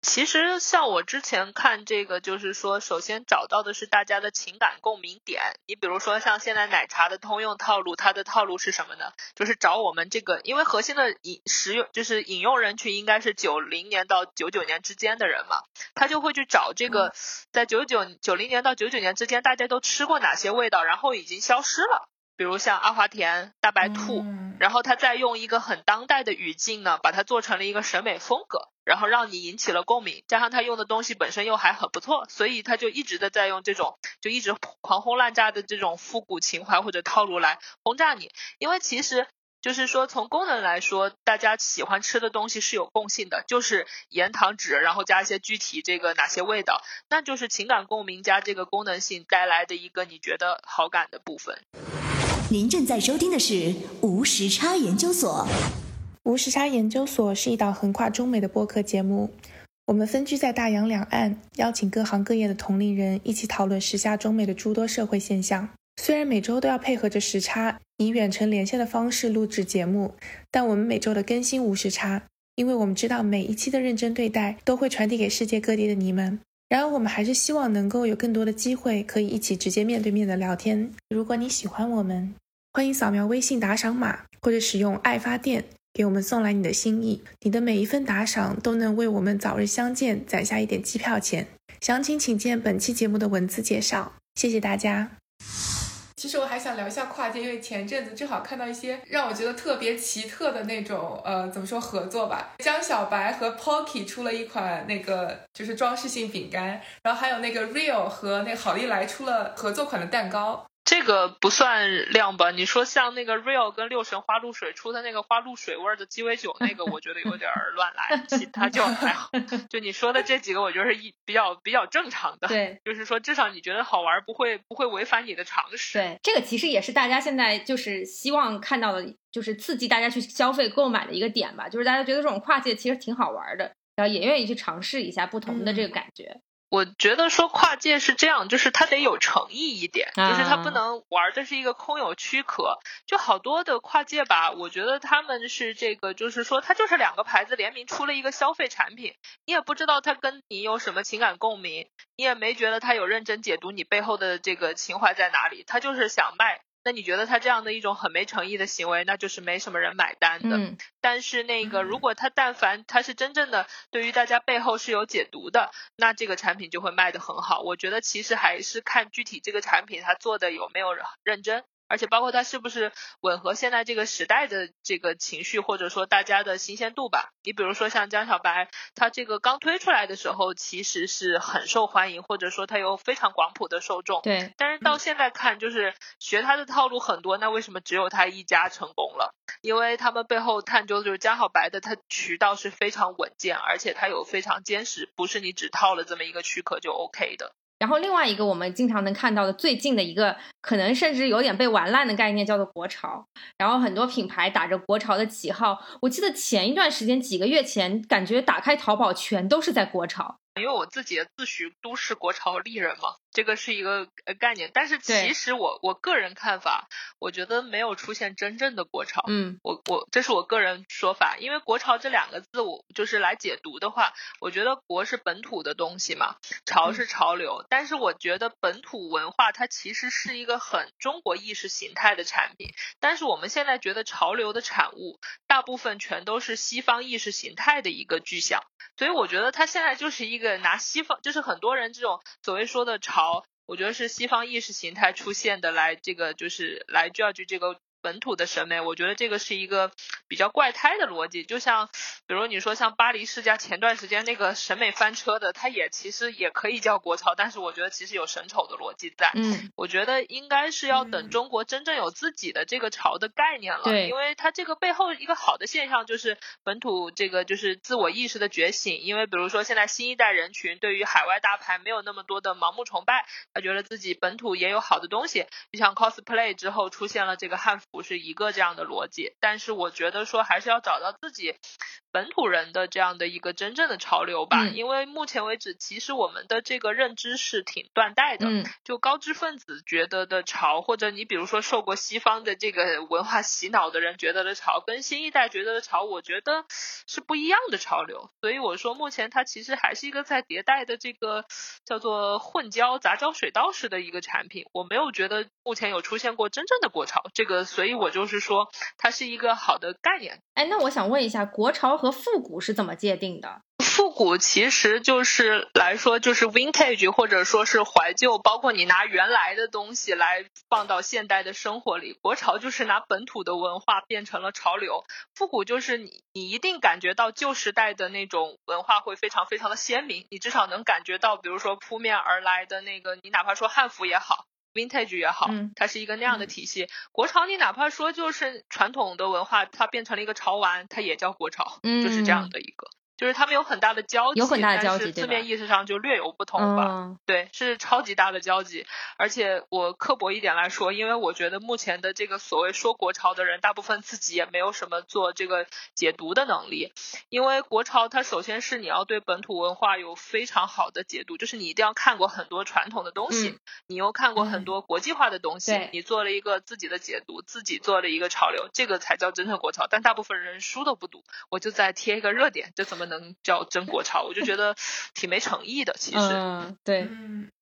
Speaker 3: 其实像我之前看这个，就是说，首先找到的是大家的情感共鸣点。你比如说像现在奶茶的通用套路，它的套路是什么呢？就是找我们这个，因为核心的饮食用就是饮用人群应该是九零年到九九年之间的人嘛，他就会去找这个在九九九零年到九九年之间大家都吃过哪些味道，然后已经消失了。比如像阿华田、大白兔，然后他再用一个很当代的语境呢，把它做成了一个审美风格，然后让你引起了共鸣，加上他用的东西本身又还很不错，所以他就一直的在用这种就一直狂轰滥炸的这种复古情怀或者套路来轰炸你。因为其实就是说从功能来说，大家喜欢吃的东西是有共性的，就是盐糖脂，然后加一些具体这个哪些味道，那就是情感共鸣加这个功能性带来的一个你觉得好感的部分。
Speaker 2: 您正在收听的是无时差研究所。
Speaker 1: 无时差研究所是一档横跨中美的播客节目，我们分居在大洋两岸，邀请各行各业的同龄人一起讨论时下中美的诸多社会现象。虽然每周都要配合着时差，以远程连线的方式录制节目，但我们每周的更新无时差，因为我们知道每一期的认真对待都会传递给世界各地的你们。然而，我们还是希望能够有更多的机会，可以一起直接面对面的聊天。如果你喜欢我们，欢迎扫描微信打赏码，或者使用爱发电给我们送来你的心意。你的每一份打赏都能为我们早日相见攒下一点机票钱。详情请见本期节目的文字介绍。谢谢大家。其实我还想聊一下跨界，因为前阵子正好看到一些让我觉得特别奇特的那种，呃，怎么说合作吧？江小白和 Pocky 出了一款那个就是装饰性饼干，然后还有那个 Real 和那个好利来出了合作款的蛋糕。
Speaker 3: 这个不算量吧？你说像那个 Real 跟六神花露水出的那个花露水味的鸡尾酒，那个我觉得有点乱来，其他就还好。就你说的这几个，我觉得是一比较比较正常的。
Speaker 4: 对，
Speaker 3: 就是说至少你觉得好玩，不会不会违反你的常识。
Speaker 4: 对，这个其实也是大家现在就是希望看到的，就是刺激大家去消费购买的一个点吧。就是大家觉得这种跨界其实挺好玩的，然后也愿意去尝试一下不同的这个感觉。
Speaker 3: 我觉得说跨界是这样，就是它得有诚意一点，就是它不能玩的是一个空有躯壳。就好多的跨界吧，我觉得他们是这个，就是说它就是两个牌子联名出了一个消费产品，你也不知道它跟你有什么情感共鸣，你也没觉得它有认真解读你背后的这个情怀在哪里，它就是想卖。那你觉得他这样的一种很没诚意的行为，那就是没什么人买单的。
Speaker 4: 嗯。
Speaker 3: 但是那个，如果他但凡他是真正的对于大家背后是有解读的，那这个产品就会卖得很好。我觉得其实还是看具体这个产品他做的有没有认真。而且包括它是不是吻合现在这个时代的这个情绪，或者说大家的新鲜度吧。你比如说像江小白，他这个刚推出来的时候，其实是很受欢迎，或者说他有非常广谱的受众。
Speaker 4: 对。
Speaker 3: 但是到现在看，就是学他的套路很多，那为什么只有他一家成功了？因为他们背后探究就是江小白的，他渠道是非常稳健，而且他有非常坚实，不是你只套了这么一个躯壳就 OK 的。
Speaker 4: 然后另外一个我们经常能看到的最近的一个可能甚至有点被玩烂的概念叫做国潮，然后很多品牌打着国潮的旗号，我记得前一段时间几个月前，感觉打开淘宝全都是在国潮。
Speaker 3: 因为我自己自诩都市国潮丽人嘛，这个是一个概念。但是其实我我个人看法，我觉得没有出现真正的国潮。
Speaker 4: 嗯，
Speaker 3: 我我这是我个人说法。因为国潮这两个字，我就是来解读的话，我觉得国是本土的东西嘛，潮是潮流。但是我觉得本土文化它其实是一个很中国意识形态的产品。但是我们现在觉得潮流的产物，大部分全都是西方意识形态的一个具象。所以我觉得它现在就是一个。拿西方就是很多人这种所谓说的潮，我觉得是西方意识形态出现的，来这个就是来 judge 这个。本土的审美，我觉得这个是一个比较怪胎的逻辑。就像，比如你说像巴黎世家前段时间那个审美翻车的，它也其实也可以叫国潮，但是我觉得其实有审丑的逻辑在。
Speaker 4: 嗯，
Speaker 3: 我觉得应该是要等中国真正有自己的这个潮的概念了。
Speaker 4: 对，
Speaker 3: 因为它这个背后一个好的现象就是本土这个就是自我意识的觉醒。因为比如说现在新一代人群对于海外大牌没有那么多的盲目崇拜，他觉得自己本土也有好的东西。就像 cosplay 之后出现了这个汉服。不是一个这样的逻辑，但是我觉得说还是要找到自己本土人的这样的一个真正的潮流吧，因为目前为止，其实我们的这个认知是挺断代的。
Speaker 4: 嗯，
Speaker 3: 就高知分子觉得的潮，或者你比如说受过西方的这个文化洗脑的人觉得的潮，跟新一代觉得的潮，我觉得是不一样的潮流。所以我说，目前它其实还是一个在迭代的这个叫做混交杂交水稻式的一个产品。我没有觉得目前有出现过真正的国潮，这个所以。所以我就是说，它是一个好的概念。
Speaker 4: 哎，那我想问一下，国潮和复古是怎么界定的？
Speaker 3: 复古其实就是来说，就是 vintage 或者说是怀旧，包括你拿原来的东西来放到现代的生活里。国潮就是拿本土的文化变成了潮流，复古就是你你一定感觉到旧时代的那种文化会非常非常的鲜明，你至少能感觉到，比如说扑面而来的那个，你哪怕说汉服也好。Vintage 也好，它是一个那样的体系。国潮，你哪怕说就是传统的文化，它变成了一个潮玩，它也叫国潮，就是这样的一个。就是他们有很大的交集，
Speaker 4: 有很大的交集，
Speaker 3: 字面意思上就略有不同吧。对，是超级大的交集。而且我刻薄一点来说，因为我觉得目前的这个所谓说国潮的人，大部分自己也没有什么做这个解读的能力。因为国潮它首先是你要对本土文化有非常好的解读，就是你一定要看过很多传统的东西，你又看过很多国际化的东西，你做了一个自己的解读，自己做了一个潮流，这个才叫真正国潮。但大部分人书都不读，我就再贴一个热点，这怎么？能叫真国潮，我就觉得挺没诚意的。其实，
Speaker 4: 嗯，对。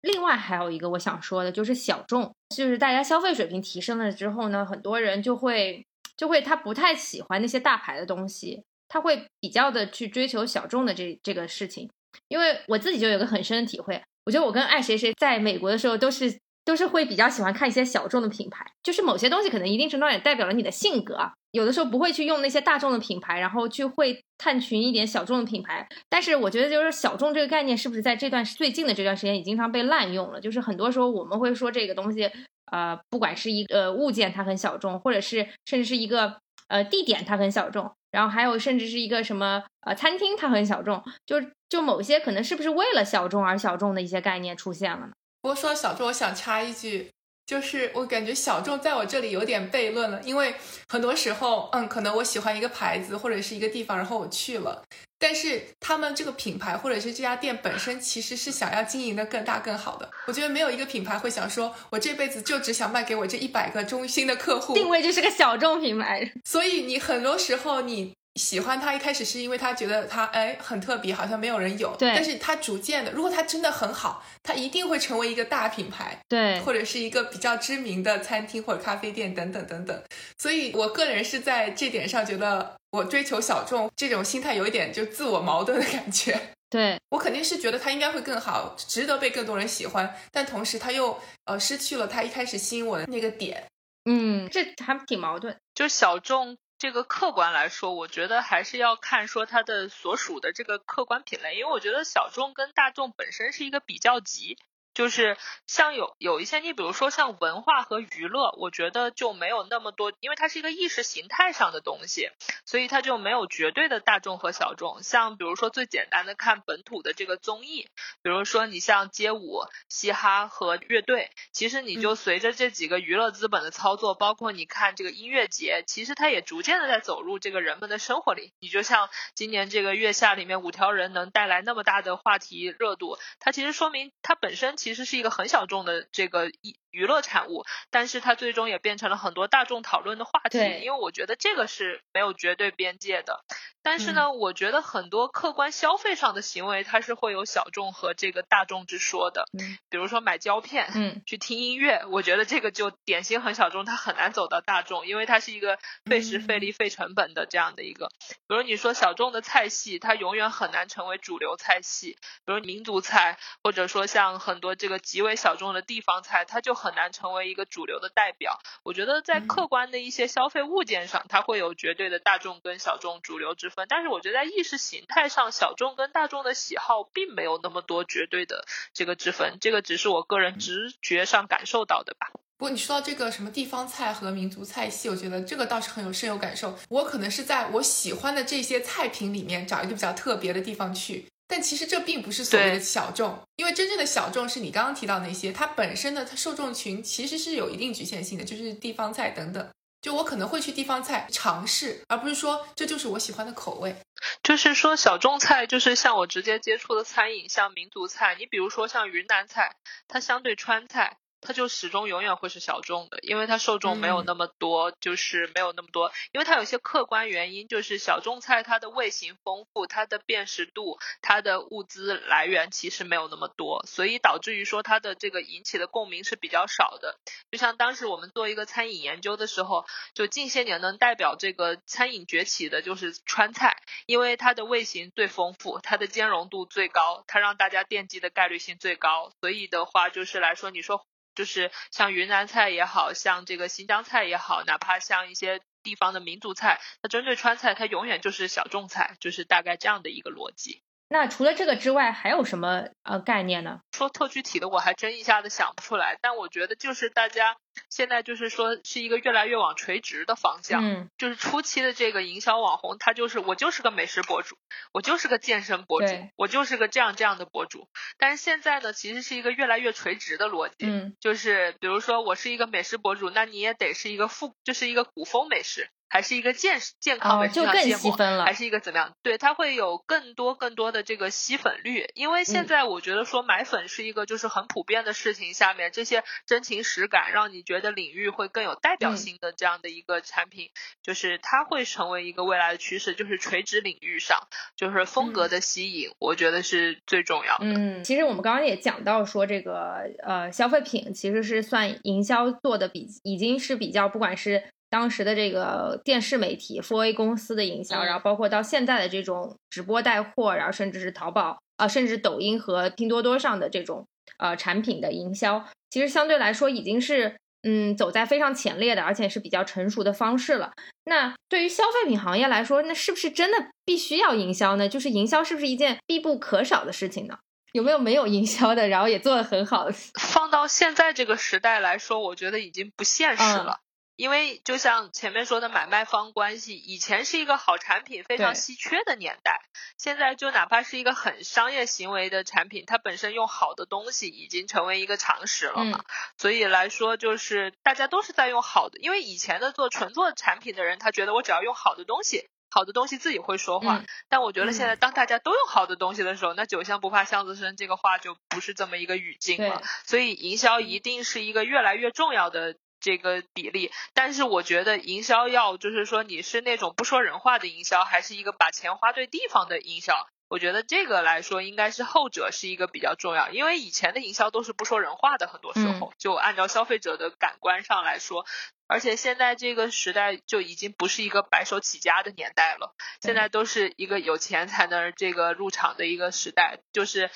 Speaker 4: 另外还有一个我想说的，就是小众，就是大家消费水平提升了之后呢，很多人就会就会他不太喜欢那些大牌的东西，他会比较的去追求小众的这这个事情。因为我自己就有个很深的体会，我觉得我跟爱谁谁在美国的时候都是都是会比较喜欢看一些小众的品牌，就是某些东西可能一定程度上也代表了你的性格。有的时候不会去用那些大众的品牌，然后去会探寻一点小众的品牌。但是我觉得，就是小众这个概念，是不是在这段最近的这段时间也经常被滥用了？就是很多时候我们会说这个东西，呃，不管是一个物件它很小众，或者是甚至是一个呃地点它很小众，然后还有甚至是一个什么呃餐厅它很小众，就就某些可能是不是为了小众而小众的一些概念出现了呢？
Speaker 1: 不过说到小众，我想插一句，就是我感觉小众在我这里有点悖论了，因为很多时候，嗯，可能我喜欢一个牌子或者是一个地方，然后我去了，但是他们这个品牌或者是这家店本身其实是想要经营的更大更好的。我觉得没有一个品牌会想说，我这辈子就只想卖给我这一百个中心的客户，
Speaker 4: 定位就是个小众品牌。
Speaker 1: 所以你很多时候你。喜欢他一开始是因为他觉得他哎很特别，好像没有人有。
Speaker 4: 对。
Speaker 1: 但是他逐渐的，如果他真的很好，他一定会成为一个大品牌。
Speaker 4: 对。
Speaker 1: 或者是一个比较知名的餐厅或者咖啡店等等等等。所以我个人是在这点上觉得，我追求小众这种心态有一点就自我矛盾的感觉。
Speaker 4: 对。
Speaker 1: 我肯定是觉得他应该会更好，值得被更多人喜欢，但同时他又呃失去了他一开始吸引我的那个点。
Speaker 4: 嗯，这还挺矛盾。
Speaker 3: 就是小众。这个客观来说，我觉得还是要看说它的所属的这个客观品类，因为我觉得小众跟大众本身是一个比较级。就是像有有一些，你比如说像文化和娱乐，我觉得就没有那么多，因为它是一个意识形态上的东西，所以它就没有绝对的大众和小众。像比如说最简单的看本土的这个综艺，比如说你像街舞、嘻哈和乐队，其实你就随着这几个娱乐资本的操作，包括你看这个音乐节，其实它也逐渐的在走入这个人们的生活里。你就像今年这个月下里面五条人能带来那么大的话题热度，它其实说明它本身。其实是一个很小众的这个一。娱乐产物，但是它最终也变成了很多大众讨论的话题。因为我觉得这个是没有绝对边界的。但是呢，我觉得很多客观消费上的行为，它是会有小众和这个大众之说的。
Speaker 4: 嗯，
Speaker 3: 比如说买胶片，
Speaker 4: 嗯，
Speaker 3: 去听音乐，我觉得这个就典型很小众，它很难走到大众，因为它是一个费时费力费成本的这样的一个。比如你说小众的菜系，它永远很难成为主流菜系。比如民族菜，或者说像很多这个极为小众的地方菜，它就很。很难成为一个主流的代表。我觉得在客观的一些消费物件上，它会有绝对的大众跟小众、主流之分。但是我觉得在意识形态上，小众跟大众的喜好并没有那么多绝对的这个之分。这个只是我个人直觉上感受到的吧。
Speaker 1: 不过你说到这个什么地方菜和民族菜系，我觉得这个倒是很有深有感受。我可能是在我喜欢的这些菜品里面找一个比较特别的地方去。但其实这并不是所谓的小众，因为真正的小众是你刚刚提到那些，它本身的它受众群其实是有一定局限性的，就是地方菜等等。就我可能会去地方菜尝试，而不是说这就是我喜欢的口味。
Speaker 3: 就是说小众菜，就是像我直接接触的餐饮，像民族菜，你比如说像云南菜，它相对川菜。它就始终永远会是小众的，因为它受众没有那么多，就是没有那么多，因为它有些客观原因，就是小众菜它的味型丰富，它的辨识度，它的物资来源其实没有那么多，所以导致于说它的这个引起的共鸣是比较少的。就像当时我们做一个餐饮研究的时候，就近些年能代表这个餐饮崛起的就是川菜，因为它的味型最丰富，它的兼容度最高，它让大家惦记的概率性最高，所以的话就是来说，你说。就是像云南菜也好像这个新疆菜也好，哪怕像一些地方的民族菜，它针对川菜，它永远就是小众菜，就是大概这样的一个逻辑。
Speaker 4: 那除了这个之外，还有什么呃概念呢？
Speaker 3: 说特具体的，我还真一下子想不出来。但我觉得就是大家现在就是说是一个越来越往垂直的方向。
Speaker 4: 嗯。
Speaker 3: 就是初期的这个营销网红，他就是我就是个美食博主，我就是个健身博主，我就是个这样这样的博主。但是现在呢，其实是一个越来越垂直的逻辑。
Speaker 4: 嗯。
Speaker 3: 就是比如说我是一个美食博主，那你也得是一个富，就是一个古风美食。还是一个健健康美食
Speaker 4: 就更细分了，
Speaker 3: 还是一个怎么样？对，它会有更多更多的这个吸粉率，因为现在我觉得说买粉是一个就是很普遍的事情，下面这些真情实感，让你觉得领域会更有代表性的这样的一个产品，就是它会成为一个未来的趋势，就是垂直领域上，就是风格的吸引，我觉得是最重要的。
Speaker 4: 嗯，其实我们刚刚也讲到说，这个呃消费品其实是算营销做的比已经是比较，不管是。当时的这个电视媒体 Four A 公司的营销，然后包括到现在的这种直播带货，然后甚至是淘宝啊，甚至抖音和拼多多上的这种呃产品的营销。其实相对来说已经是嗯走在非常前列的，而且是比较成熟的方式了。那对于消费品行业来说，那是不是真的必须要营销呢？就是营销是不是一件必不可少的事情呢？有没有没有营销的，然后也做得很好的？
Speaker 3: 放到现在这个时代来说，我觉得已经不现实了。因为就像前面说的买卖方关系，以前是一个好产品非常稀缺的年代，现在就哪怕是一个很商业行为的产品，它本身用好的东西已经成为一个常识了嘛。所以来说，就是大家都是在用好的，因为以前的做纯做产品的人，他觉得我只要用好的东西。好的东西自己会说话，但我觉得现在当大家都用好的东西的时候，那酒香不怕巷子深这个话就不是这么一个语境了。所以营销一定是一个越来越重要的这个比例。但是我觉得营销要就是说你是那种不说人话的营销，还是一个把钱花对地方的营销？我觉得这个来说应该是后者是一个比较重要，因为以前的营销都是不说人话的，很多时候就按照消费者的感官上来说。而且现在这个时代就已经不是一个白手起家的年代了，现在都是一个有钱才能这个入场的一个时代，就是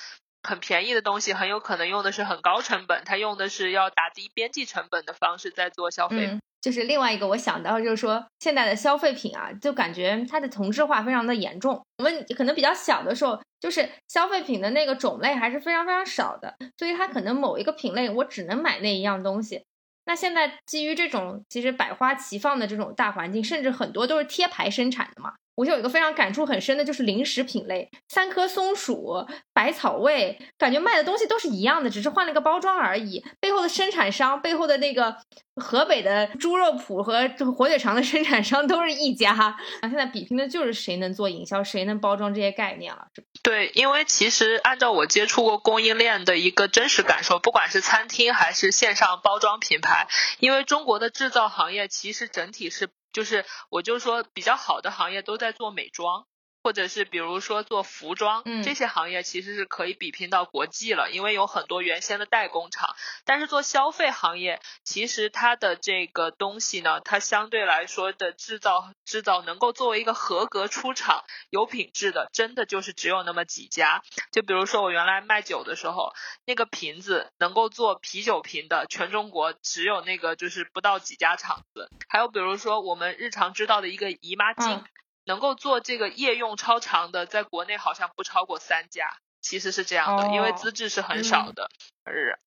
Speaker 3: 很便宜的东西很有可能用的是很高成本，它用的是要打低边际成本的方式在做消费。
Speaker 4: 就是另外一个我想到就是说，现在的消费品啊，就感觉它的同质化非常的严重。我们可能比较小的时候，就是消费品的那个种类还是非常非常少的，所以它可能某一个品类我只能买那一样东西。那现在基于这种其实百花齐放的这种大环境，甚至很多都是贴牌生产的嘛。我就有一个非常感触很深的，就是零食品类，三颗松鼠、百草味，感觉卖的东西都是一样的，只是换了个包装而已。背后的生产商，背后的那个河北的猪肉脯和火腿肠的生产商都是一家。啊，现在比拼的就是谁能做营销，谁能包装这些概念了。
Speaker 3: 对，因为其实按照我接触过供应链的一个真实感受，不管是餐厅还是线上包装品牌，因为中国的制造行业其实整体是。就是，我就说比较好的行业都在做美妆。或者是比如说做服装，嗯这些行业其实是可以比拼到国际了，因为有很多原先的代工厂。但是做消费行业，其实它的这个东西呢，它相对来说的制造制造能够作为一个合格出厂、有品质的，真的就是只有那么几家。就比如说我原来卖酒的时候，那个瓶子能够做啤酒瓶的，全中国只有那个就是不到几家厂子。还有比如说我们日常知道的一个姨妈巾。能够做这个夜用超长的，在国内好像不超过三家，其实是这样的，因为资质是很少的。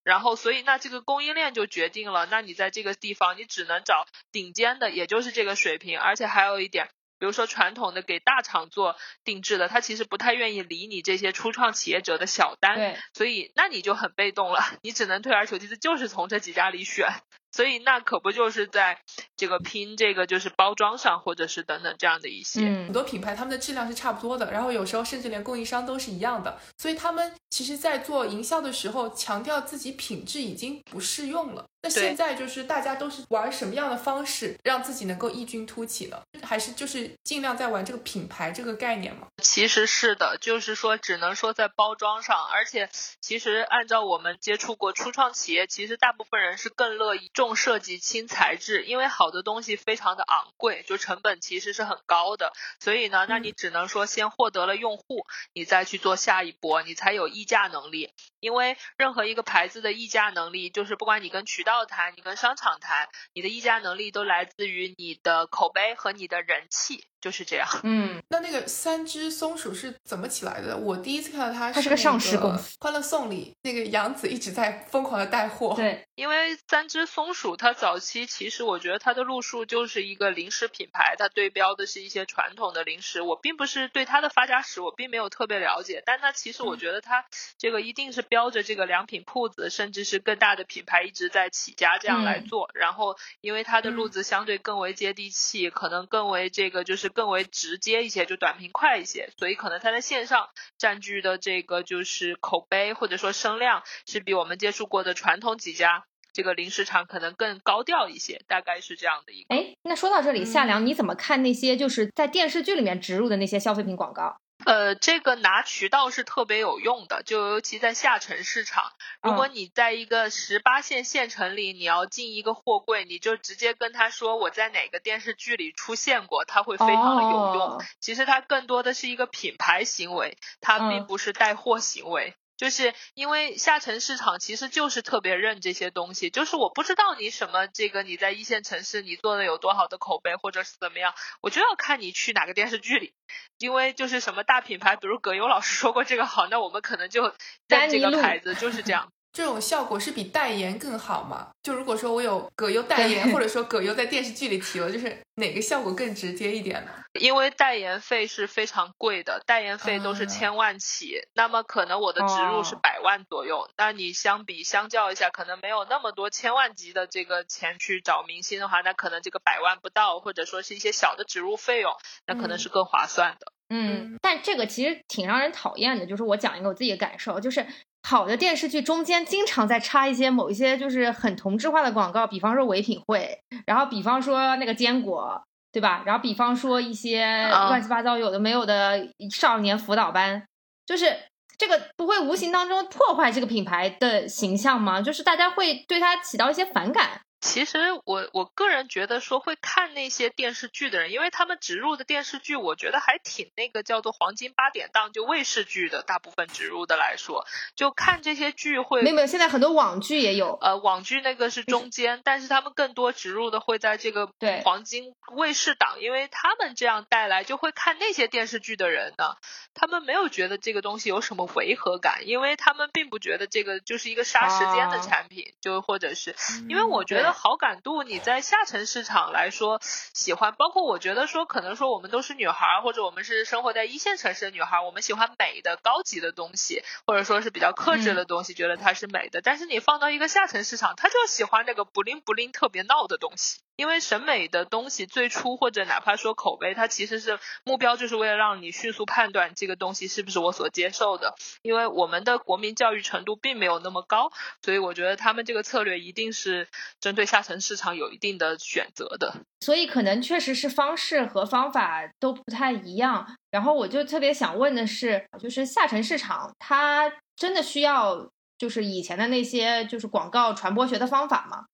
Speaker 3: 然后，所以那这个供应链就决定了，那你在这个地方，你只能找顶尖的，也就是这个水平。而且还有一点，比如说传统的给大厂做定制的，他其实不太愿意理你这些初创企业者的小单，所以那你就很被动了，你只能退而求其次，就是从这几家里选。所以那可不就是在这个拼这个就是包装上，或者是等等这样的一些
Speaker 1: 很多品牌，他们的质量是差不多的，然后有时候甚至连供应商都是一样的，所以他们其实，在做营销的时候，强调自己品质已经不适用了。那现在就是大家都是玩什么样的方式让自己能够异军突起呢？还是就是尽量在玩这个品牌这个概念吗？
Speaker 3: 其实是的，就是说只能说在包装上，而且其实按照我们接触过初创企业，其实大部分人是更乐意重设计轻材质，因为好的东西非常的昂贵，就成本其实是很高的，所以呢，那你只能说先获得了用户，你再去做下一波，你才有溢价能力。因为任何一个牌子的溢价能力，就是不管你跟渠道谈，你跟商场谈，你的溢价能力都来自于你的口碑和你的人气。就是这样，
Speaker 1: 嗯，那那个三只松鼠是怎么起来的？我第一次看到它，
Speaker 4: 它是个上市公司。
Speaker 1: 欢乐颂里那个杨紫一直在疯狂的带货。
Speaker 4: 对，
Speaker 3: 因为三只松鼠它早期其实我觉得它的路数就是一个零食品牌，它对标的是一些传统的零食。我并不是对它的发家史我并没有特别了解，但它其实我觉得它这个一定是标着这个良品铺子，甚至是更大的品牌一直在起家这样来做。然后因为它的路子相对更为接地气，可能更为这个就是。更为直接一些，就短平快一些，所以可能它在线上占据的这个就是口碑或者说声量，是比我们接触过的传统几家这个零食厂可能更高调一些，大概是这样的一个。
Speaker 4: 哎，那说到这里，夏良你怎么看那些就是在电视剧里面植入的那些消费品广告？
Speaker 3: 呃，这个拿渠道是特别有用的，就尤其在下沉市场。如果你在一个十八线县城里，你要进一个货柜，你就直接跟他说我在哪个电视剧里出现过，他会非常的有用。其实它更多的是一个品牌行为，它并不是带货行为。就是因为下沉市场其实就是特别认这些东西，就是我不知道你什么这个你在一线城市你做的有多好的口碑或者是怎么样，我就要看你去哪个电视剧里，因为就是什么大品牌，比如葛优老师说过这个好，那我们可能就认这个牌子，就是这样。
Speaker 1: 这种效果是比代言更好吗？就如果说我有葛优代言，或者说葛优在电视剧里提了，就是哪个效果更直接一点呢？
Speaker 3: 因为代言费是非常贵的，代言费都是千万起，那么可能我的植入是百万左右。那你相比相较一下，可能没有那么多千万级的这个钱去找明星的话，那可能这个百万不到，或者说是一些小的植入费用，那可能是更划算的。
Speaker 4: 嗯，但这个其实挺让人讨厌的，就是我讲一个我自己的感受，就是。好的电视剧中间经常在插一些某一些就是很同质化的广告，比方说唯品会，然后比方说那个坚果，对吧？然后比方说一些乱七八糟有的没有的少年辅导班，就是这个不会无形当中破坏这个品牌的形象吗？就是大家会对它起到一些反感。
Speaker 3: 其实我我个人觉得说会看那些电视剧的人，因为他们植入的电视剧，我觉得还挺那个叫做黄金八点档，就卫视剧的大部分植入的来说，就看这些剧会
Speaker 4: 没有现在很多网剧也有，
Speaker 3: 呃，网剧那个是中间，但是他们更多植入的会在这个黄金卫视档，因为他们这样带来就会看那些电视剧的人呢，他们没有觉得这个东西有什么违和感，因为他们并不觉得这个就是一个杀时间的产品，就或者是因为我觉得。好感度，你在下沉市场来说喜欢，包括我觉得说，可能说我们都是女孩，或者我们是生活在一线城市的女孩，我们喜欢美的、高级的东西，或者说是比较克制的东西，觉得它是美的。但是你放到一个下沉市场，他就喜欢那个不灵不灵、特别闹的东西。因为审美的东西最初或者哪怕说口碑，它其实是目标，就是为了让你迅速判断这个东西是不是我所接受的。因为我们的国民教育程度并没有那么高，所以我觉得他们这个策略一定是针对下沉市场有一定的选择的。
Speaker 4: 所以可能确实是方式和方法都不太一样。然后我就特别想问的是，就是下沉市场它真的需要就是以前的那些就是广告传播学的方法吗？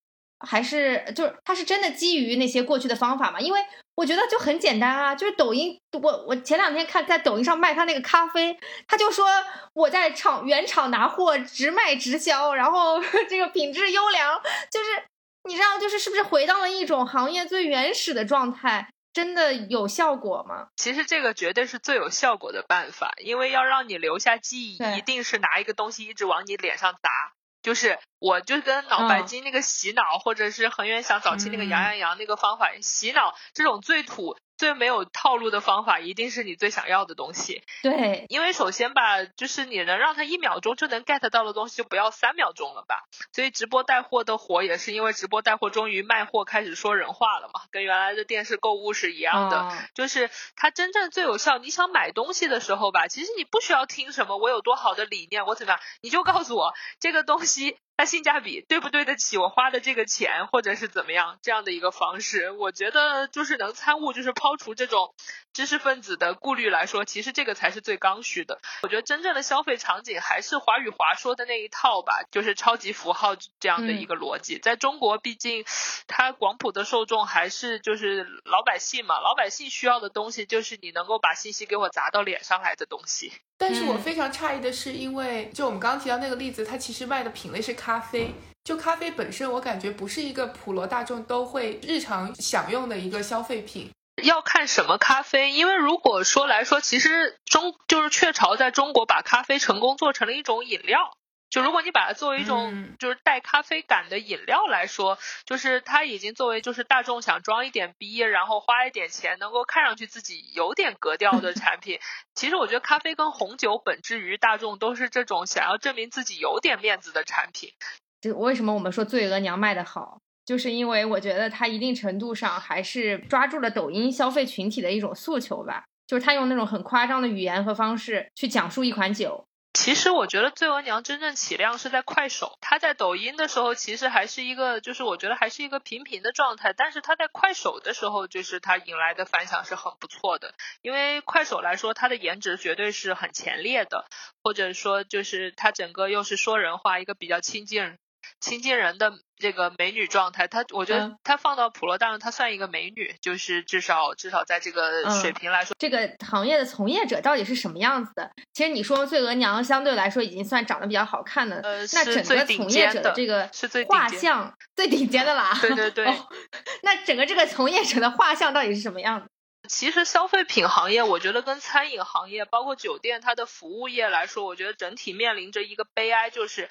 Speaker 4: 还是就是它是真的基于那些过去的方法吗？因为我觉得就很简单啊，就是抖音，我我前两天看在抖音上卖他那个咖啡，他就说我在厂原厂拿货，直卖直销，然后 这个品质优良，就是你知道，就是是不是回到了一种行业最原始的状态？真的有效果吗？
Speaker 3: 其实这个绝对是最有效果的办法，因为要让你留下记忆，一定是拿一个东西一直往你脸上砸。就是我就跟脑白金那个洗脑，或者是恒源祥早期那个羊羊羊那个方法洗脑，这种最土。最没有套路的方法，一定是你最想要的东西。
Speaker 4: 对，
Speaker 3: 因为首先吧，就是你能让他一秒钟就能 get 到的东西，就不要三秒钟了吧。所以直播带货的火，也是因为直播带货终于卖货开始说人话了嘛，跟原来的电视购物是一样的。就是它真正最有效。你想买东西的时候吧，其实你不需要听什么我有多好的理念，我怎么样，你就告诉我这个东西。它性价比对不对得起我花的这个钱，或者是怎么样这样的一个方式？我觉得就是能参悟，就是抛除这种知识分子的顾虑来说，其实这个才是最刚需的。我觉得真正的消费场景还是华与华说的那一套吧，就是超级符号这样的一个逻辑。在中国，毕竟它广普的受众还是就是老百姓嘛，老百姓需要的东西就是你能够把信息给我砸到脸上来的东西。
Speaker 1: 但是我非常诧异的是，因为就我们刚刚提到那个例子，它其实卖的品类是咖咖啡。就咖啡本身，我感觉不是一个普罗大众都会日常享用的一个消费品。
Speaker 3: 要看什么咖啡，因为如果说来说，其实中就是雀巢在中国把咖啡成功做成了一种饮料。就如果你把它作为一种就是带咖啡感的饮料来说，就是它已经作为就是大众想装一点逼，然后花一点钱，能够看上去自己有点格调的产品。其实我觉得咖啡跟红酒本质于大众都是这种想要证明自己有点面子的产品。
Speaker 4: 就为什么我们说醉额娘卖的好，就是因为我觉得它一定程度上还是抓住了抖音消费群体的一种诉求吧，就是他用那种很夸张的语言和方式去讲述一款酒。
Speaker 3: 其实我觉得醉额娘真正起量是在快手，她在抖音的时候其实还是一个，就是我觉得还是一个平平的状态。但是她在快手的时候，就是她引来的反响是很不错的。因为快手来说，她的颜值绝对是很前列的，或者说就是她整个又是说人话，一个比较亲近亲近人的这个美女状态，她我觉得
Speaker 4: 嗯
Speaker 3: 她放到普罗大众，她算一个美女，就是至少至少在这个
Speaker 4: 嗯
Speaker 3: 水平来说，
Speaker 4: 这个行业的从业者到底是什么样子的？其实你说醉额娘相对来说已经算长得比较好看的，
Speaker 3: 呃，
Speaker 4: 那整个从业
Speaker 3: 者的
Speaker 4: 这个
Speaker 3: 是最顶尖
Speaker 4: 画像最顶尖的啦。
Speaker 3: 对对 对。
Speaker 4: 哦那整个这个从业者的画像到底是什么样子？
Speaker 3: 其实消费品行业，我觉得跟餐饮行业，包括酒店它的服务业来说，我觉得整体面临着一个悲哀，就是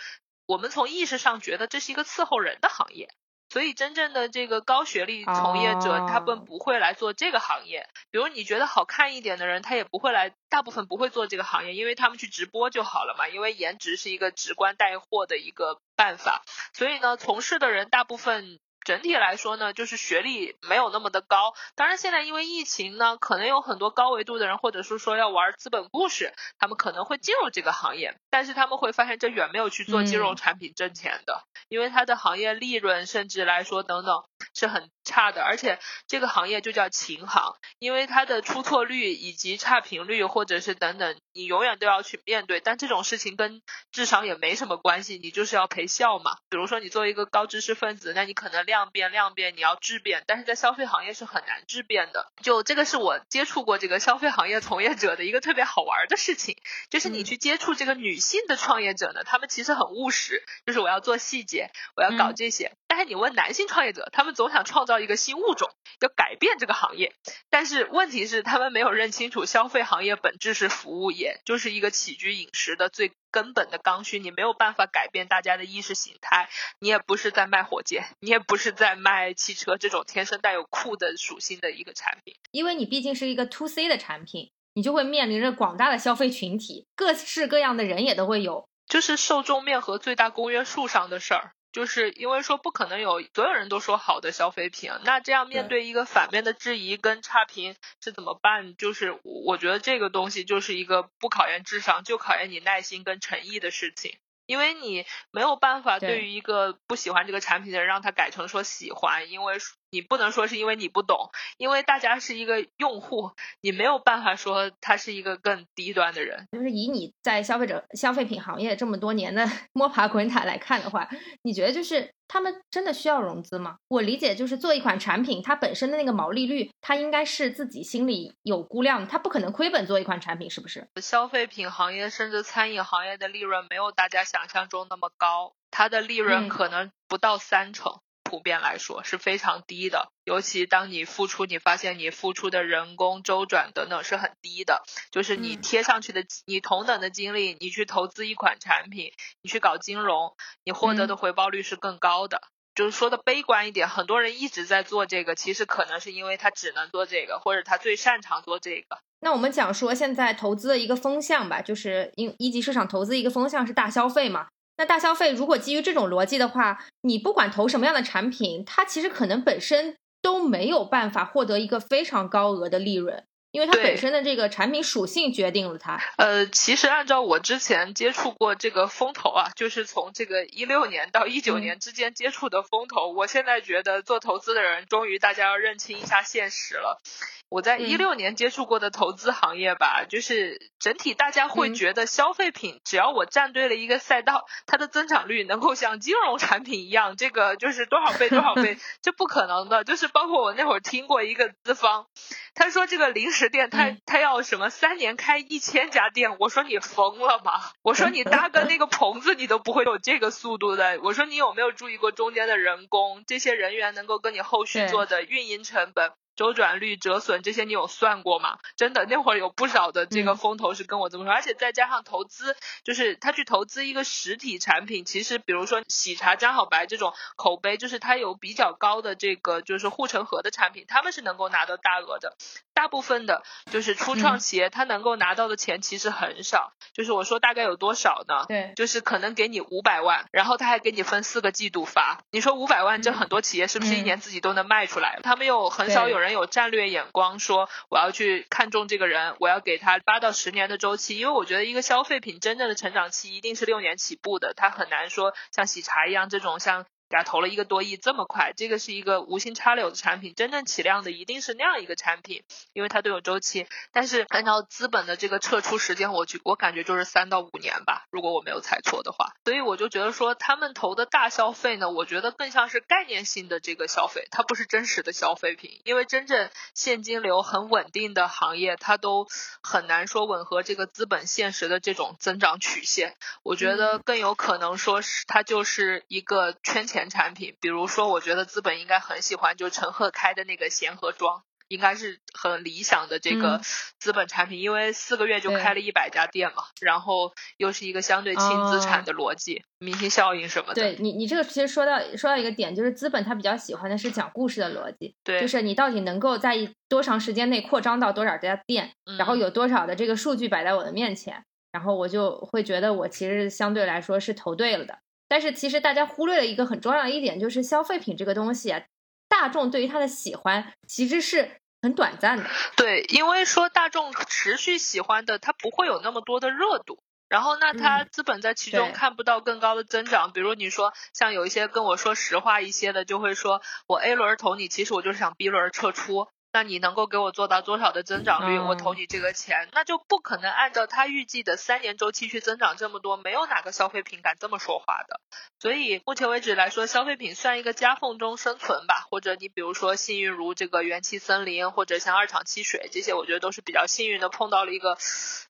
Speaker 3: 我们从意识上觉得这是一个伺候人的行业。所以，真正的这个高学历从业者，
Speaker 4: 哦
Speaker 3: 他们不会来做这个行业。比如你觉得好看一点的人，他也不会来，大部分不会做这个行业，因为他们去直播就好了嘛。因为颜值是一个直观带货的一个办法。所以呢，从事的人大部分整体来说呢，就是学历没有那么的高。当然，现在因为疫情呢，可能有很多高维度的人，或者是说要玩资本故事，他们可能会进入这个行业，但是他们会发现这远没有去做金融
Speaker 4: 嗯
Speaker 3: 产品挣钱的，因为它的行业利润甚至来说等等是很差的，而且这个行业就叫琴行，因为它的出错率以及差评率或者是等等，你永远都要去面对，但这种事情跟智商也没什么关系，你就是要陪笑嘛。比如说你作为一个高知识分子，那你可能量变量变，你要质变，但是在消费行业是很难质变的。就这个是我接触过这个消费行业从业者的一个特别好玩的事情，就是你
Speaker 4: 嗯
Speaker 3: 去接触这个女性的创业者呢，他们其实很务实，就是我要做细节，我要搞
Speaker 4: 嗯
Speaker 3: 这些。但是你问男性创业者，他们总想创造一个新物种，要改变这个行业。但是问题是，他们没有认清楚消费行业本质是服务业，就是一个起居饮食的最根本的刚需。你没有办法改变大家的意识形态，你也不是在卖火箭，你也不是在卖汽车这种天生带有酷的属性的一个产品。
Speaker 4: 因为你毕竟是一个 to C 的产品，你就会面临着广大的消费群体，各式各样的人也都会有。
Speaker 3: 就是受众面和最大公约数上的事儿。就是因为说不可能有所有人都说好的消费品，那这样面对一个反面的质疑跟差评是怎么办？就是我觉得这个东西就是一个不考验智商，就考验你耐心跟诚意的事情。因为你没有办法
Speaker 4: 对
Speaker 3: 对于一个不喜欢这个产品的人让他改成说喜欢，因为你不能说是因为你不懂，因为大家是一个用户，你没有办法说他是一个更低端的人。
Speaker 4: 就是以你在消费者消费品行业这么多年的 摸爬滚打来看的话，你觉得就是他们真的需要融资吗？我理解就是做一款产品，它本身的那个毛利率，它应该是自己心里有估量的，它不可能亏本做一款产品，是不是？
Speaker 3: 消费品行业甚至餐饮行业的利润没有大家想象中那么高，它的利润
Speaker 4: 嗯
Speaker 3: 可能不到三成。普遍来说是非常低的，尤其当你付出，你发现你付出的人工、周转等等是很低的，就是你
Speaker 4: 嗯
Speaker 3: 贴上去的，你同等的精力，你去投资一款产品，你去搞金融，你获得的
Speaker 4: 嗯
Speaker 3: 回报率是更高的。就是说的悲观一点，很多人一直在做这个，其实可能是因为他只能做这个，或者他最擅长做这个。
Speaker 4: 那我们讲说现在投资的一个风向吧，就是因一级市场投资一个风向是大消费嘛。那大消费如果基于这种逻辑的话，你不管投什么样的产品，它其实可能本身都没有办法获得一个非常高额的利润，因为它本身的这个产品属性决定了它。
Speaker 3: 呃，其实按照我之前接触过这个风投啊，就是从这个一六年到一九
Speaker 4: 嗯
Speaker 3: 年之间接触的风投，我现在觉得做投资的人终于大家要认清一下现实了。我在
Speaker 4: 嗯
Speaker 3: 一六年接触过的投资行业吧，就是整体大家会
Speaker 4: 嗯
Speaker 3: 觉得消费品只要我站对了一个赛道，它的增长率能够像金融产品一样，这个就是多少倍多少倍，这不可能的。就是包括我那会儿听过一个资方，他说这个零食店他
Speaker 4: 嗯
Speaker 3: 他要什么三年开一千家店，我说你疯了吗？我说你搭个那个棚子你都不会有这个速度的。我说你有没有注意过中间的人工，这些人员能够跟你后续做的运营成本。周转率、折损这些你有算过吗？真的，那会儿有不少的这个
Speaker 4: 嗯
Speaker 3: 风投是跟我这么说，而且再加上投资，就是他去投资一个实体产品，其实比如说喜茶、张好白这种口碑，就是它有比较高的这个就是护城河的产品，他们是能够拿到大额的。大部分的就是初创
Speaker 4: 嗯
Speaker 3: 企业，他能够拿到的钱其实很少。就是我说大概有多少呢？
Speaker 4: 对，
Speaker 3: 就是可能给你五百万，然后他还给你分四个季度发。你说五百万，这
Speaker 4: 嗯
Speaker 3: 很多企业是不是一
Speaker 4: 嗯
Speaker 3: 年自己都能卖出来？他们又很少有人没有战略眼光，说我要去看中这个人，我要给他八到十年的周期。因为我觉得一个消费品真正的成长期一定是六年起步的，它很难说像喜茶一样这种像。给他投了一个多亿，这么快，这个是一个无心插柳的产品，真正起量的一定是那样一个产品，因为它都有周期。但是按照资本的这个撤出时间，我觉我感觉就是三到五年吧，如果我没有猜错的话。所以我就觉得说，他们投的大消费呢，我觉得更像是概念性的这个消费，它不是真实的消费品，因为真正现金流很稳定的行业，它都很难说吻合这个资本现实的这种增长曲线。我觉得更有可能说是它就是一个圈钱。产品，比如说，我觉得资本应该很喜欢，就陈赫开的那个贤合庄，应该是很理想的这个资本产品，因为四个月就开了一百家店嘛，然后又是一个相对轻资产的逻辑，明星效应什么的。
Speaker 4: 对你，你这个其实说到说到一个点，就是资本他比较喜欢的是讲故事的逻辑，
Speaker 3: 对，
Speaker 4: 就是你到底能够在多长时间内扩张到多少家店，然后有多少的这个数据摆在我的面前，然后我就会觉得我其实相对来说是投对了的。但是其实大家忽略了一个很重要的一点，就是消费品这个东西啊，大众对于它的喜欢其实是很短暂的。
Speaker 3: 对，因为说大众持续喜欢的，它不会有那么多的热度。然后那它资本在其中看不到更高的增长。比如你说像有一些跟我说实话一些的，就会说我 A 轮投你，其实我就是想 B 轮撤出。那你能够给我做到多少的增长率？我投你这个钱，那就不可能按照他预计的三年周期去增长这么多。没有哪个消费品敢这么说话的。所以目前为止来说，消费品算一个夹缝中生存吧。或者你比如说幸运如这个元气森林，或者像二厂汽水这些，我觉得都是比较幸运的，碰到了一个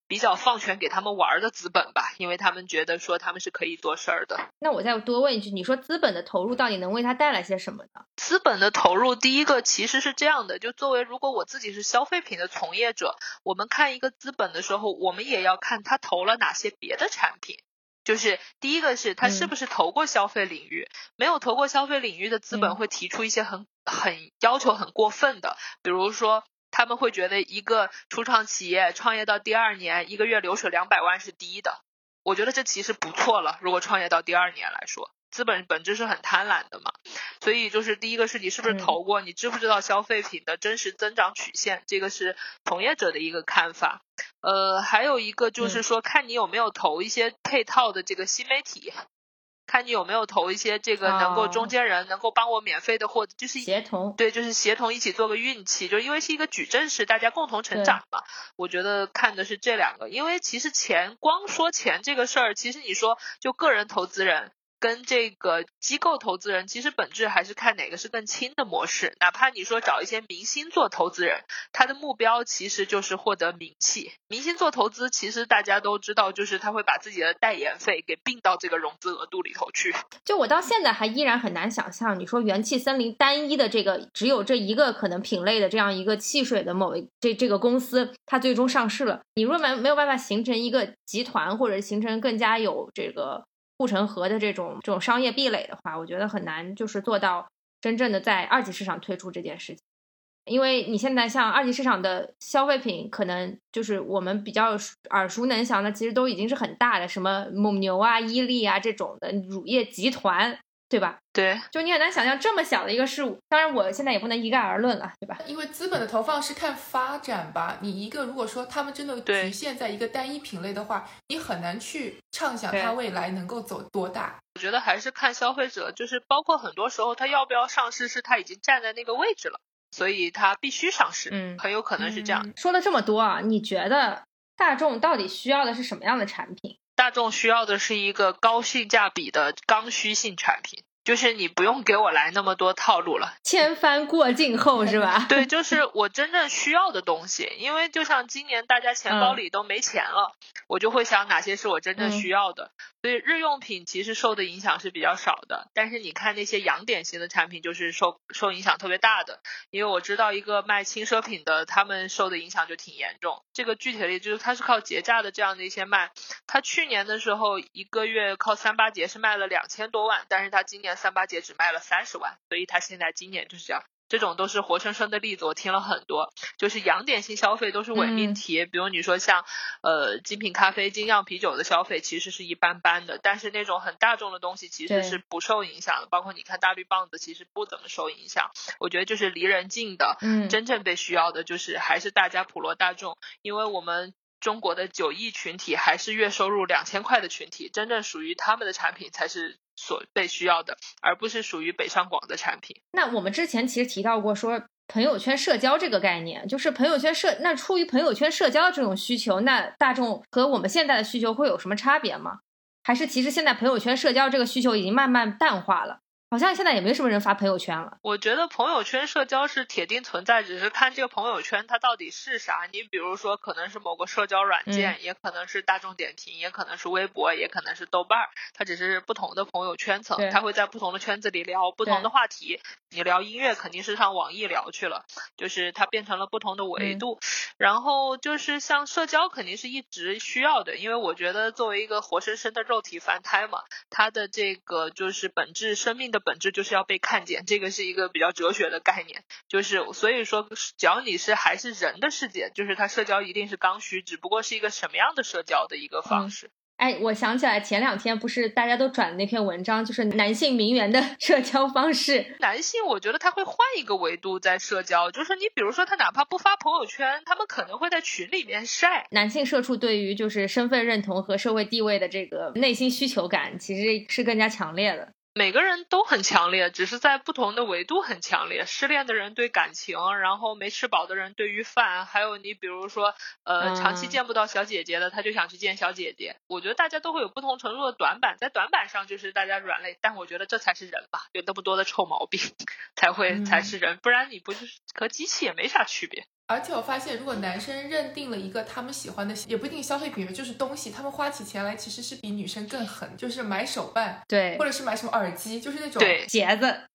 Speaker 3: 比较放权给他们玩的资本吧，因为他们觉得说他们是可以做事儿的。
Speaker 4: 那我再多问一句，你说资本的投入到底能为他带来些什么呢？
Speaker 3: 资本的投入，第一个其实是这样的，就作为如果我自己是消费品的从业者，我们看一个资本的时候，我们也要看他投了哪些别的产品。就是第一个是他是不是投过消费领域，没有投过消费领域的资本会提出一些很很要求很过分的，比如说他们会觉得一个初创企业创业到第二年，一个月流水两百万是低的，我觉得这其实不错了。如果创业到第二年来说。资本本质是很贪婪的嘛，所以就是第一个是你是不是投过，你知不知道消费品的真实增长曲线，这个是从业者的一个看法。呃，还有一个就是说，看你有没有投一些配套的这个新媒体，看你有没有投一些这个能够中间人能够帮我免费的获，就是
Speaker 4: 协同，
Speaker 3: 对，就是协同一起做个运气，就因为是一个矩阵式，大家共同成长嘛。我觉得看的是这两个，因为其实钱光说钱这个事儿，其实你说就个人投资人。跟这个机构投资人，其实本质还是看哪个是更轻的模式。哪怕你说找一些明星做投资人，他的目标其实就是获得名气。明星做投资，其实大家都知道，就是他会把自己的代言费给并到这个融资额度里头去。
Speaker 4: 就我到现在还依然很难想象，你说元气森林单一的这个只有这一个可能品类的这样一个汽水的某一这这个公司，它最终上市了，你若没没有办法形成一个集团，或者形成更加有这个。护城河的这种这种商业壁垒的话，我觉得很难，就是做到真正的在二级市场推出这件事情。因为你现在像二级市场的消费品，可能就是我们比较耳熟能详的，其实都已经是很大的，什么蒙牛啊、伊利啊这种的乳业集团。对吧？
Speaker 3: 对，
Speaker 4: 就你很难想象这么小的一个事物。当然，我现在也不能一概而论了，对吧？
Speaker 1: 因为资本的投放是看发展吧。你一个如果说他们真的局限在一个单一品类的话，你很难去畅想它未来能够走多大。
Speaker 3: 我觉得还是看消费者，就是包括很多时候他要不要上市，是他已经站在那个位置了，所以他必须上市。嗯，很有可能是这样。
Speaker 4: 说了这么多啊，你觉得大众到底需要的是什么样的产品？
Speaker 3: 大众需要的是一个高性价比的刚需性产品。就是你不用给我来那么多套路了，
Speaker 4: 千帆过尽后是吧？
Speaker 3: 对，就是我真正需要的东西。因为就像今年大家钱包里都没钱了，我就会想哪些是我真正需要的。所以日用品其实受的影响是比较少的，但是你看那些洋点型的产品，就是受受影响特别大的。因为我知道一个卖轻奢品的，他们受的影响就挺严重。这个具体的例子就是他是靠节假的这样的一些卖，他去年的时候一个月靠三八节是卖了两千多万，但是他今年三八节只卖了三十万，所以他现在今年就是这样。这种都是活生生的例子，我听了很多，就是洋点性消费都是伪命题。比如你说像呃精品咖啡、精酿啤酒的消费其实是一般般的，但是那种很大众的东西其实是不受影响的。包括你看大绿棒子，其实不怎么受影响。我觉得就是离人近的，嗯真正被需要的就是还是大家普罗大众，因为我们中国的九亿群体还是月收入两千块的群体，真正属于他们的产品才是。所被需要的，而不是属于北上广的产品。
Speaker 4: 那我们之前其实提到过说。朋友圈社交这个概念，就是朋友圈社那出于朋友圈社交这种需求，那大众和我们现在的需求会有什么差别吗？还是其实现在朋友圈社交这个需求已经慢慢淡化了？好像现在也没什么人发朋友圈了。
Speaker 3: 我觉得朋友圈社交是铁定存在，只是看这个朋友圈它到底是啥。你比如说，可能是某个社交软件，也可能是大众点评，也可能是微博，也可能是豆瓣儿。它只是不同的朋友圈层，它会在不同的圈子里聊不同的话题。你聊音乐肯定是上网易聊去了，就是它变成了不同的维度。然后就是像社交肯定是一直需要的，因为我觉得作为一个活生生的肉体凡胎嘛，它的这个就是本质生命的。本质就是要被看见，这个是一个比较哲学的概念。就是所以说，只要你是还是人的世界，就是他社交一定是刚需，只不过是一个什么样的社交的一个方式。
Speaker 4: 哎，我想起来前两天不是大家都转那篇文章，就是男性名媛的 社交方式。
Speaker 3: 男性我觉得他会换一个维度在社交，就是你比如说他哪怕不发朋友圈，他们可能会在群里面晒。
Speaker 4: 男性社畜对于就是身份认同和社会地位的这个内心需求感，其实是更加强烈的。
Speaker 3: 每个人都很强烈，只是在不同的维度很强烈。失恋的人对感情，然后没吃饱的人对于饭，还有你比如说，呃，长期见不到小姐姐的，他就想去见小姐姐。我觉得大家都会有不同程度的短板，在短板上就是大家软肋，但我觉得这才是人吧，有那么多的臭毛病 才会才是人，不然你不就是和机器也没啥区别。
Speaker 1: 而且我发现，如果男生认定了一个他们喜欢的，也不一定消费品，就是东西，他们花起钱来其实是比女生更狠，就是买手办，
Speaker 4: 对，
Speaker 1: 或者是买什么耳机，就是那种对
Speaker 4: 鞋子。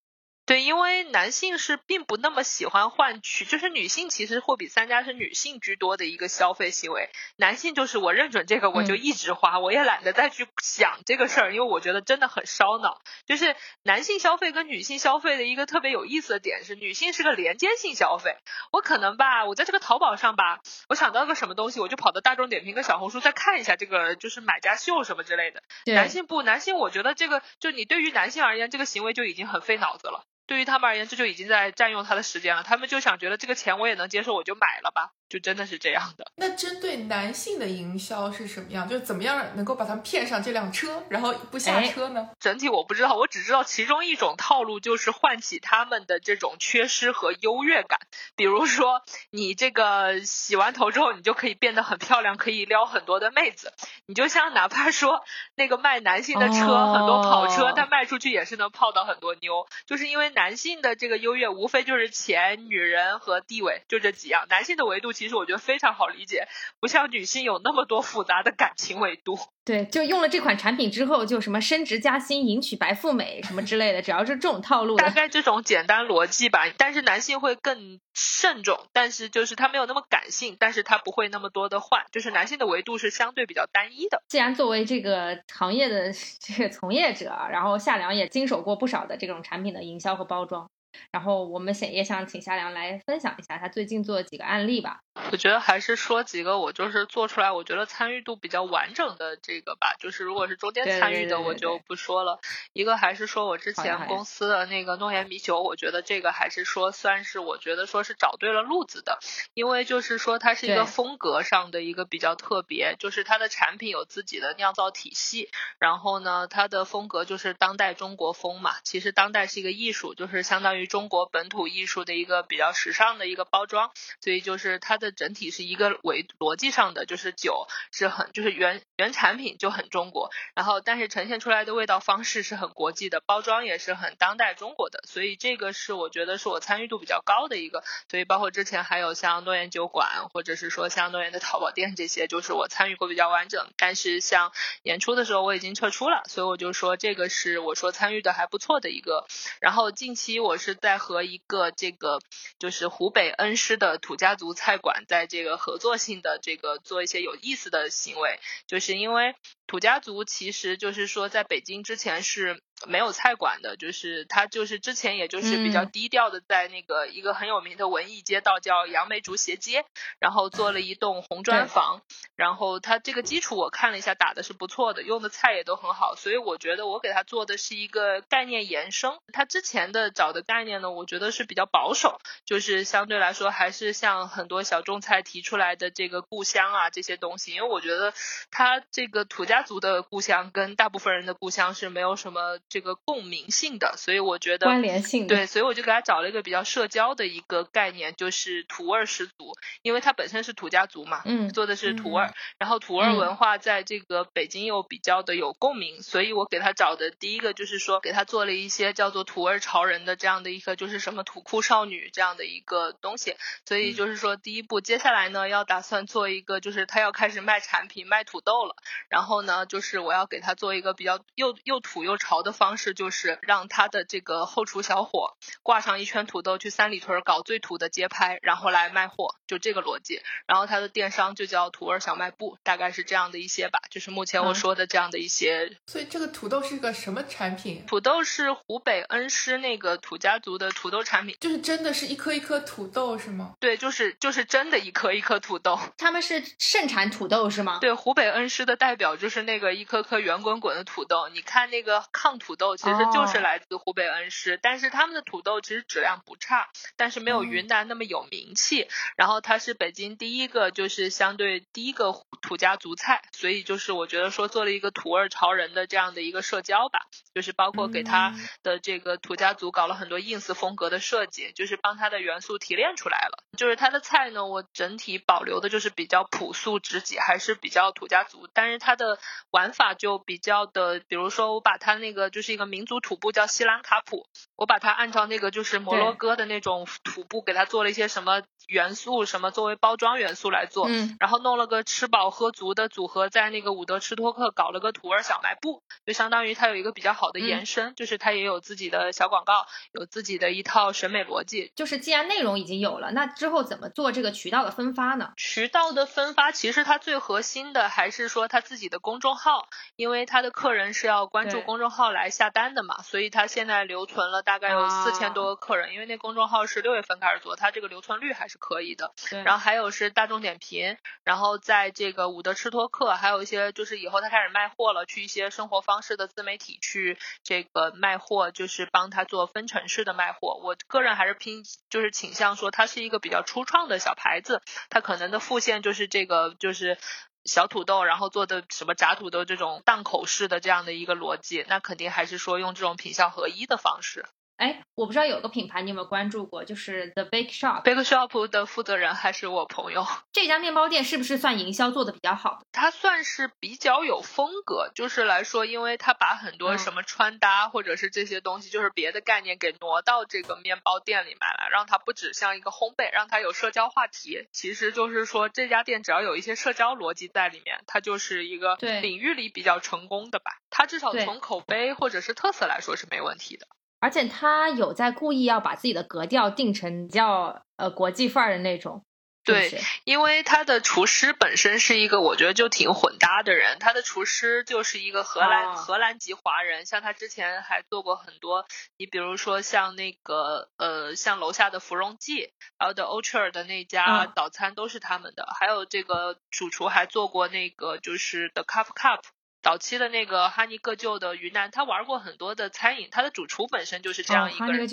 Speaker 3: 对，因为男性是并不那么喜欢换取，就是女性其实货比三家是女性居多的一个消费行为，男性就是我认准这个我就一直花，我也懒得再去想这个事儿，因为我觉得真的很烧脑。就是男性消费跟女性消费的一个特别有意思的点是，女性是个连接性消费，我可能吧，我在这个淘宝上吧，我想到个什么东西，我就跑到大众点评跟小红书再看一下这个就是买家秀什么之类的。男性不，男性我觉得这个就你对于男性而言，这个行为就已经很费脑子了。对于他们而言，这就已经在占用他的时间了。他们就想觉得这个钱我也能接受，我就买了吧。就真的是这样的。
Speaker 1: 那针对男性的营销是什么样？就是怎么样能够把他们骗上这辆车，然后不下车呢？
Speaker 3: 整体我不知道，我只知道其中一种套路就是唤起他们的这种缺失和优越感。比如说，你这个洗完头之后，你就可以变得很漂亮，可以撩很多的妹子。你就像哪怕说那个卖男性的车，很多跑车，它出去也是能泡到很多妞。就是因为男性的这个优越，无非就是钱、女人和地位，就这几样。男性的维度其实我觉得非常好理解，不像女性有那么多复杂的感情维度。
Speaker 4: 对，就用了这款产品之后，就什么升职加薪、迎娶白富美什么之类的，只要是这种套路，
Speaker 3: 大概这种简单逻辑吧。但是男性会更慎重，但是就是他没有那么感性，但是他不会那么多的换，就是男性的维度是相对比较单一的。
Speaker 4: 既然作为这个行业的 这个从业者，然后夏良也经手过不少的这种产品的营销和包装。然后我们想也想请夏良来分享一下他最近做的几个案例吧。
Speaker 3: 我觉得还是说几个我就是做出来，我觉得参与度比较完整的这个吧。就是如果是中间参与的，我就不说了。一个还是说我之前公司的那个诺言米酒，我觉得这个还是说算是我觉得说是找对了路子的，因为就是说它是一个风格上的一个比较特别，就是它的产品有自己的酿造体系，然后呢，它的风格就是当代中国风嘛。其实当代是一个艺术，就是相当于。中国本土艺术的一个比较时尚的一个包装，所以就是它的整体是一个维逻辑上的，就是酒是很就是原原产品就很中国，然后但是呈现出来的味道方式是很国际的，包装也是很当代中国的，所以这个是我觉得是我参与度比较高的一个，所以包括之前还有像诺言酒馆，或者是说像诺言的淘宝店这些，就是我参与过比较完整，但是像演出的时候我已经撤出了，所以我就说这个是我说参与的还不错的一个，然后近期我是。在和一个这个就是湖北恩施的土家族菜馆，在这个合作性的这个做一些有意思的行为，就是因为土家族其实就是说在北京之前是。没有菜馆的，就是他就是之前也就是比较低调的，在那个一个很有名的文艺街道叫杨梅竹斜街，然后做了一栋红砖房，然后他这个基础我看了一下打的是不错的，用的菜也都很好，所以我觉得我给他做的是一个概念延伸。他之前的找的概念呢，我觉得是比较保守，就是相对来说还是像很多小众菜提出来的这个故乡啊这些东西，因为我觉得他这个土家。家族的故乡跟大部分人的故乡是没有什么这个共鸣性的，所以我觉得
Speaker 4: 关联性
Speaker 3: 对，所以我就给他找了一个比较社交的一个概念，就是土味十足，因为他本身是土家族嘛，
Speaker 4: 嗯，
Speaker 3: 做的是土味，然后土味文化在这个北京又比较的有共鸣，所以我给他找的第一个就是说给他做了一些叫做土味潮人的这样的一个就是什么土酷少女这样的一个东西，所以就是说第一步，接下来呢要打算做一个就是他要开始卖产品卖土豆了，然后呢就是我要给他做一个比较又又土又潮的方式，就是让他的这个后厨小伙挂上一圈土豆去三里屯搞最土的街拍，然后来卖货，就这个逻辑。然后他的电商就叫土味小卖部，大概是这样的一些吧，就是目前我说的这样的一些。
Speaker 1: 所以这个土豆是个什么产品？
Speaker 3: 土豆是湖北恩施那个土家族的土豆产品，
Speaker 1: 就是真的是一颗一颗土豆是吗？
Speaker 3: 对，就是就是真的一颗一颗土豆。
Speaker 4: 他们是盛产土豆是吗？
Speaker 3: 对，湖北恩施的代表就是那个一颗颗圆滚滚的土豆。你看那个炕土豆，其实就是来自湖北恩施，但是他们的土豆其实质量不差，但是没有云南那么有名气。然后它是北京第一个，就是相对第一个土家族菜，所以就是我觉得说做了一个土味潮人的这样的一个社交吧，就是包括给他的这个土家族搞了很多 ins 风格的设计，就是帮他的元素提炼出来了。就是他的菜呢，我整体保留的就是比较朴素直己，还是比较土家族，但是它的玩法就比较的，比如说我把它那个就是一个民族土布叫西兰卡普，我把它按照那个就是摩洛哥的那种土布给它做了一些什么元素，什么作为包装元素来做，
Speaker 4: 嗯，
Speaker 3: 然后弄了个吃饱喝足的组合，在那个伍德吃托克搞了个土味小卖部，就相当于它有一个比较好的延伸，就是它也有自己的小广告，有自己的一套审美逻辑。
Speaker 4: 就是既然内容已经有了，那之后怎么做这个渠道的分发呢？
Speaker 3: 渠道的分发其实它最核心的还是说它自己的公众号，因为他的客人是要关注公众号来下单的嘛，所以他现在留存了大概有四千多个客人，因为那公众号是六月份开始做，它这个留存率还是可以的。然后还有是大众点评，然后在这个伍德吃托克，还有一些就是以后他开始卖货了，去一些生活方式的自媒体去这个卖货，就是帮他做分城市的卖货。我个人还是拼就是倾向说，它是一个比较初创的小牌子，它可能的副线就是这个就是小土豆，然后做的什么炸土豆这种档口式的这样的一个逻辑，那肯定还是说用这种品效合一的方式。
Speaker 4: 哎，我不知道有个品牌你有没有关注过，就是 The Bake Shop。
Speaker 3: Bake Shop 的负责人还是我朋友。
Speaker 4: 这家面包店是不是算营销做的比较好？
Speaker 3: 它算是比较有风格，就是来说，因为它把很多什么穿搭或者是这些东西，就是别的概念给挪到这个面包店里面来，让它不只像一个烘焙，让它有社交话题。其实就是说，这家店只要有一些社交逻辑在里面，它就是一个
Speaker 4: 对
Speaker 3: 领域里比较成功的吧。它至少从口碑或者是特色来说是没问题的。
Speaker 4: 而且他有在故意要把自己的格调定成比较呃国际范儿的那种。
Speaker 3: 对因为他的厨师本身是一个我觉得就挺混搭的人，他的厨师就是一个荷兰、
Speaker 4: 哦
Speaker 3: 荷兰籍华人，像他之前还做过很多，你比如说像那个呃像楼下的芙蓉记，还有的 Orchard 的那家
Speaker 4: 嗯
Speaker 3: 早餐都是他们的，还有这个主厨还做过那个就是 The Cup Cup。早期的那个哈尼各旧的云南，他玩过很多的餐饮，他的主厨本身就是这样一个人。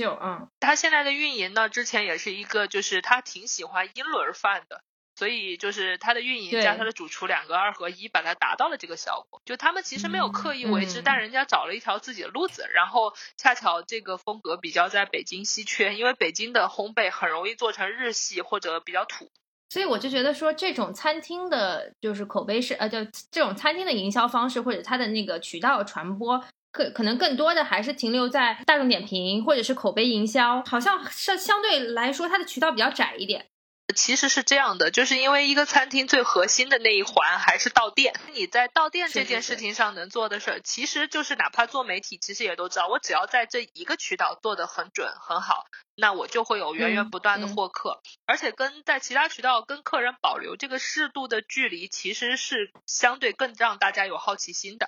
Speaker 3: 他现在的运营呢，之前也是一个，就是他挺喜欢英伦饭的，所以就是他的运营加他的主厨两个二合一，把它达到了这个效果。就他们其实没有刻意为之，
Speaker 4: 嗯
Speaker 3: 但人家找了一条自己的路子，然后恰巧这个风格比较在北京稀缺，因为北京的烘焙很容易做成日系或者比较土。
Speaker 4: 所以我就觉得说，这种餐厅的，就是口碑是呃，就这种餐厅的营销方式或者它的那个渠道传播，可可能更多的还是停留在大众点评或者是口碑营销，好像是相对来说它的渠道比较窄一点。
Speaker 3: 其实是这样的，就是因为一个餐厅最核心的那一环还是到店。你在到店这件事情上能做的事儿，其实就是哪怕做媒体，其实也都知道，我只要在这一个渠道做得很准很好，那我就会有源源不断的获客。而且跟在其他渠道跟客人保留这个适度的距离，其实是相对更让大家有好奇心的。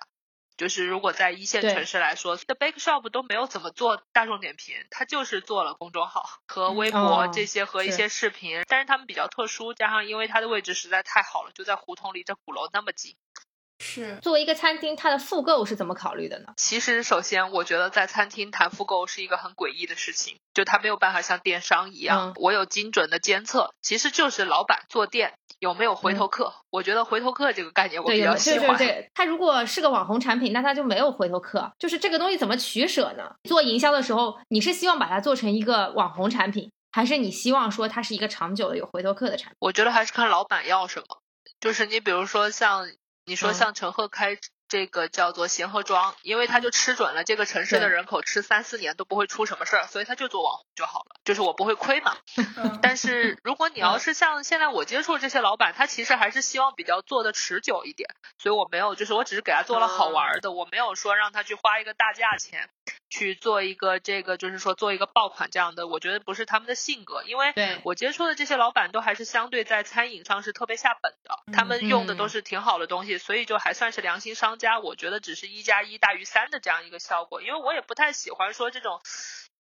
Speaker 3: 就是如果在一线城市来说，The Bake Shop 都没有怎么做大众点评，它就是做了公众号和微博
Speaker 4: 哦
Speaker 3: 这些和一些视频，但是他们比较特殊，加上因为它的位置实在太好了，就在胡同离这鼓楼那么近，
Speaker 1: 是
Speaker 4: 作为一个餐厅，它的复购是怎么考虑的呢？
Speaker 3: 其实，首先我觉得在餐厅谈复购是一个很诡异的事情，就它没有办法像电商一样，
Speaker 4: 嗯
Speaker 3: 我有精准的监测，其实就是老板做店有没有回头客。我觉得回头客这个概念我，比较喜欢。
Speaker 4: 对对，它如果是个网红产品，那它就没有回头客。就是这个东西怎么取舍呢？做营销的时候，你是希望把它做成一个网红产品，还是你希望说它是一个长久的有回头客的产品？
Speaker 3: 我觉得还是看老板要什么。就是你比如说像你说
Speaker 4: 嗯。
Speaker 3: 像陈赫开这个叫做贤合庄，因为他就吃准了这个城市的人口吃三四年都不会出什么事儿，所以他就做网红就好了，就是我不会亏嘛。
Speaker 1: 嗯。
Speaker 3: 但是如果你要是像现在我接触这些老板，他其实还是希望比较做的持久一点，所以我没有，就是我只是给他做了好玩儿的，我没有说让他去花一个大价钱去做一个这个，就是说做一个爆款这样的，我觉得不是他们的性格，因为我接触的这些老板都还是相对在餐饮上是特别下本的，他们用的都
Speaker 4: 嗯
Speaker 3: 是挺好的东西，所以就还算是良心商家。我觉得只是一加一大于三的这样一个效果，因为我也不太喜欢说这种。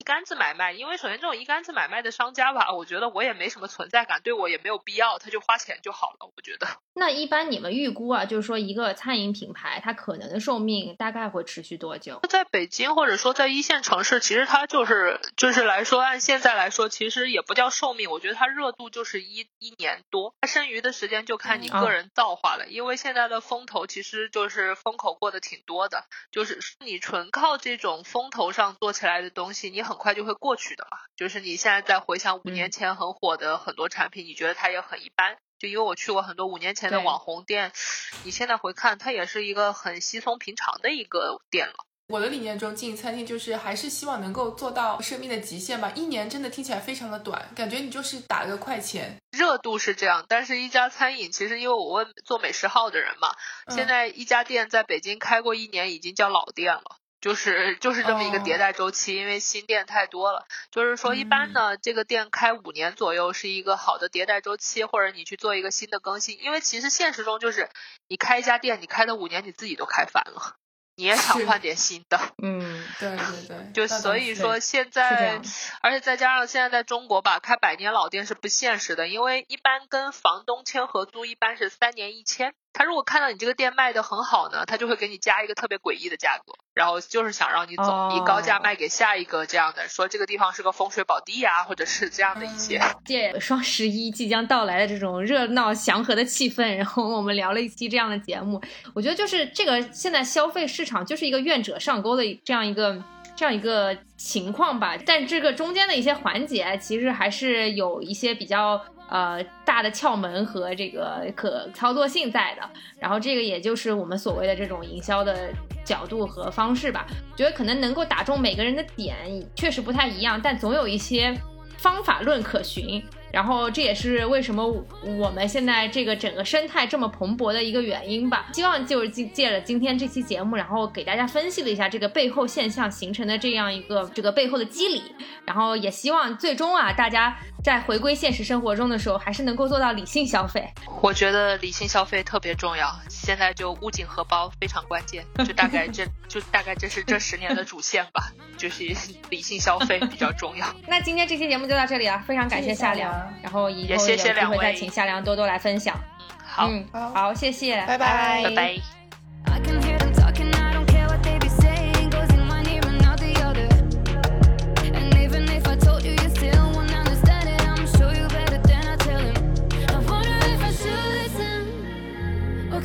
Speaker 3: 一竿子买卖，因为首先这种一竿子买卖的商家吧，我觉得我也没什么存在感，对我也没有必要，他就花钱就好了。我觉得
Speaker 4: 那一般你们预估啊，就是说一个餐饮品牌它可能的寿命大概会持续多久？
Speaker 3: 在北京或者说在一线城市，其实它就是就是来说，按现在来说，其实也不叫寿命，我觉得它热度就是一一年多，它剩余的时间就看你
Speaker 4: 嗯
Speaker 3: 个人造化了。因为现在的风投其实就是风口过得挺多的，就是你纯靠这种风头上做起来的东西，你很快就会过去的嘛。就是你现在再回想五年
Speaker 4: 嗯
Speaker 3: 前很火的很多产品，你觉得它也很一般。就因为我去过很多五年前的网红店，你现在回看，它也是一个很稀松平常的一个店了。
Speaker 1: 我的理念中，经营餐厅就是还是希望能够做到生命的极限吧。一年真的听起来非常的短，感觉你就是打了个快钱。
Speaker 3: 热度是这样，但是一家餐饮其实因为我问做美食号的人嘛，
Speaker 1: 嗯
Speaker 3: 现在一家店在北京开过一年已经叫老店了。就是就是这么一个
Speaker 1: 哦
Speaker 3: 迭代周期，因为新店太多了。就是说，一般呢，这个店开五年左右是一个好的迭代周期，或者你去做一个新的更新。因为其实现实中就是，你开一家店，你开的五年，你自己都开烦了，你也想换点新的。
Speaker 4: 嗯，
Speaker 1: 对对对，
Speaker 3: 就所以说，现在，而且再加上现在在中国吧，开百年老店是不现实的，因为一般跟房东签合租，一般是三年一签。他如果看到你这个店卖的很好呢，他就会给你加一个特别诡异的价格，然后就是想让你走，
Speaker 4: 哦
Speaker 3: 以高价卖给下一个这样的，说这个地方是个风水宝地呀、或者是这样的一些。
Speaker 1: 嗯
Speaker 4: 借双十一即将到来的这种热闹祥和的气氛，然后我们聊了一期这样的节目。我觉得就是这个现在消费市场就是一个愿者上钩的这样一个这样一个情况吧。但这个中间的一些环节，其实还是有一些比较呃大的窍门和这个可操作性在的。然后这个也就是我们所谓的这种营销的角度和方式吧。觉得可能能够打中每个人的点，确实不太一样，但总有一些方法论可循。然后这也是为什么我们现在这个整个生态这么蓬勃的一个原因吧。希望就是借借了今天这期节目，然后给大家分析了一下这个背后现象形成的这样一个这个背后的机理。然后也希望最终啊，大家在回归现实生活中的时候，还是能够做到理性消费。
Speaker 3: 我觉得理性消费特别重要，现在就捂紧荷包非常关键，就大概这就大概这是这十年的主线吧，就是理性消费比较重要。
Speaker 4: 那今天这期节目就到这里了，非常感谢夏良然后以
Speaker 3: 也谢
Speaker 4: 后有机
Speaker 3: 谢两位
Speaker 4: 会再请夏良多多来分享。
Speaker 3: 好，
Speaker 4: 嗯，
Speaker 1: 好
Speaker 4: 好，谢谢，
Speaker 1: 拜拜
Speaker 3: 拜拜。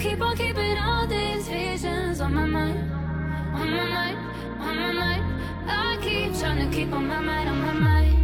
Speaker 5: Keep on keeping all these visions on my mind, on my mind, on my mind. I keep trying to keep on my mind, on my mind.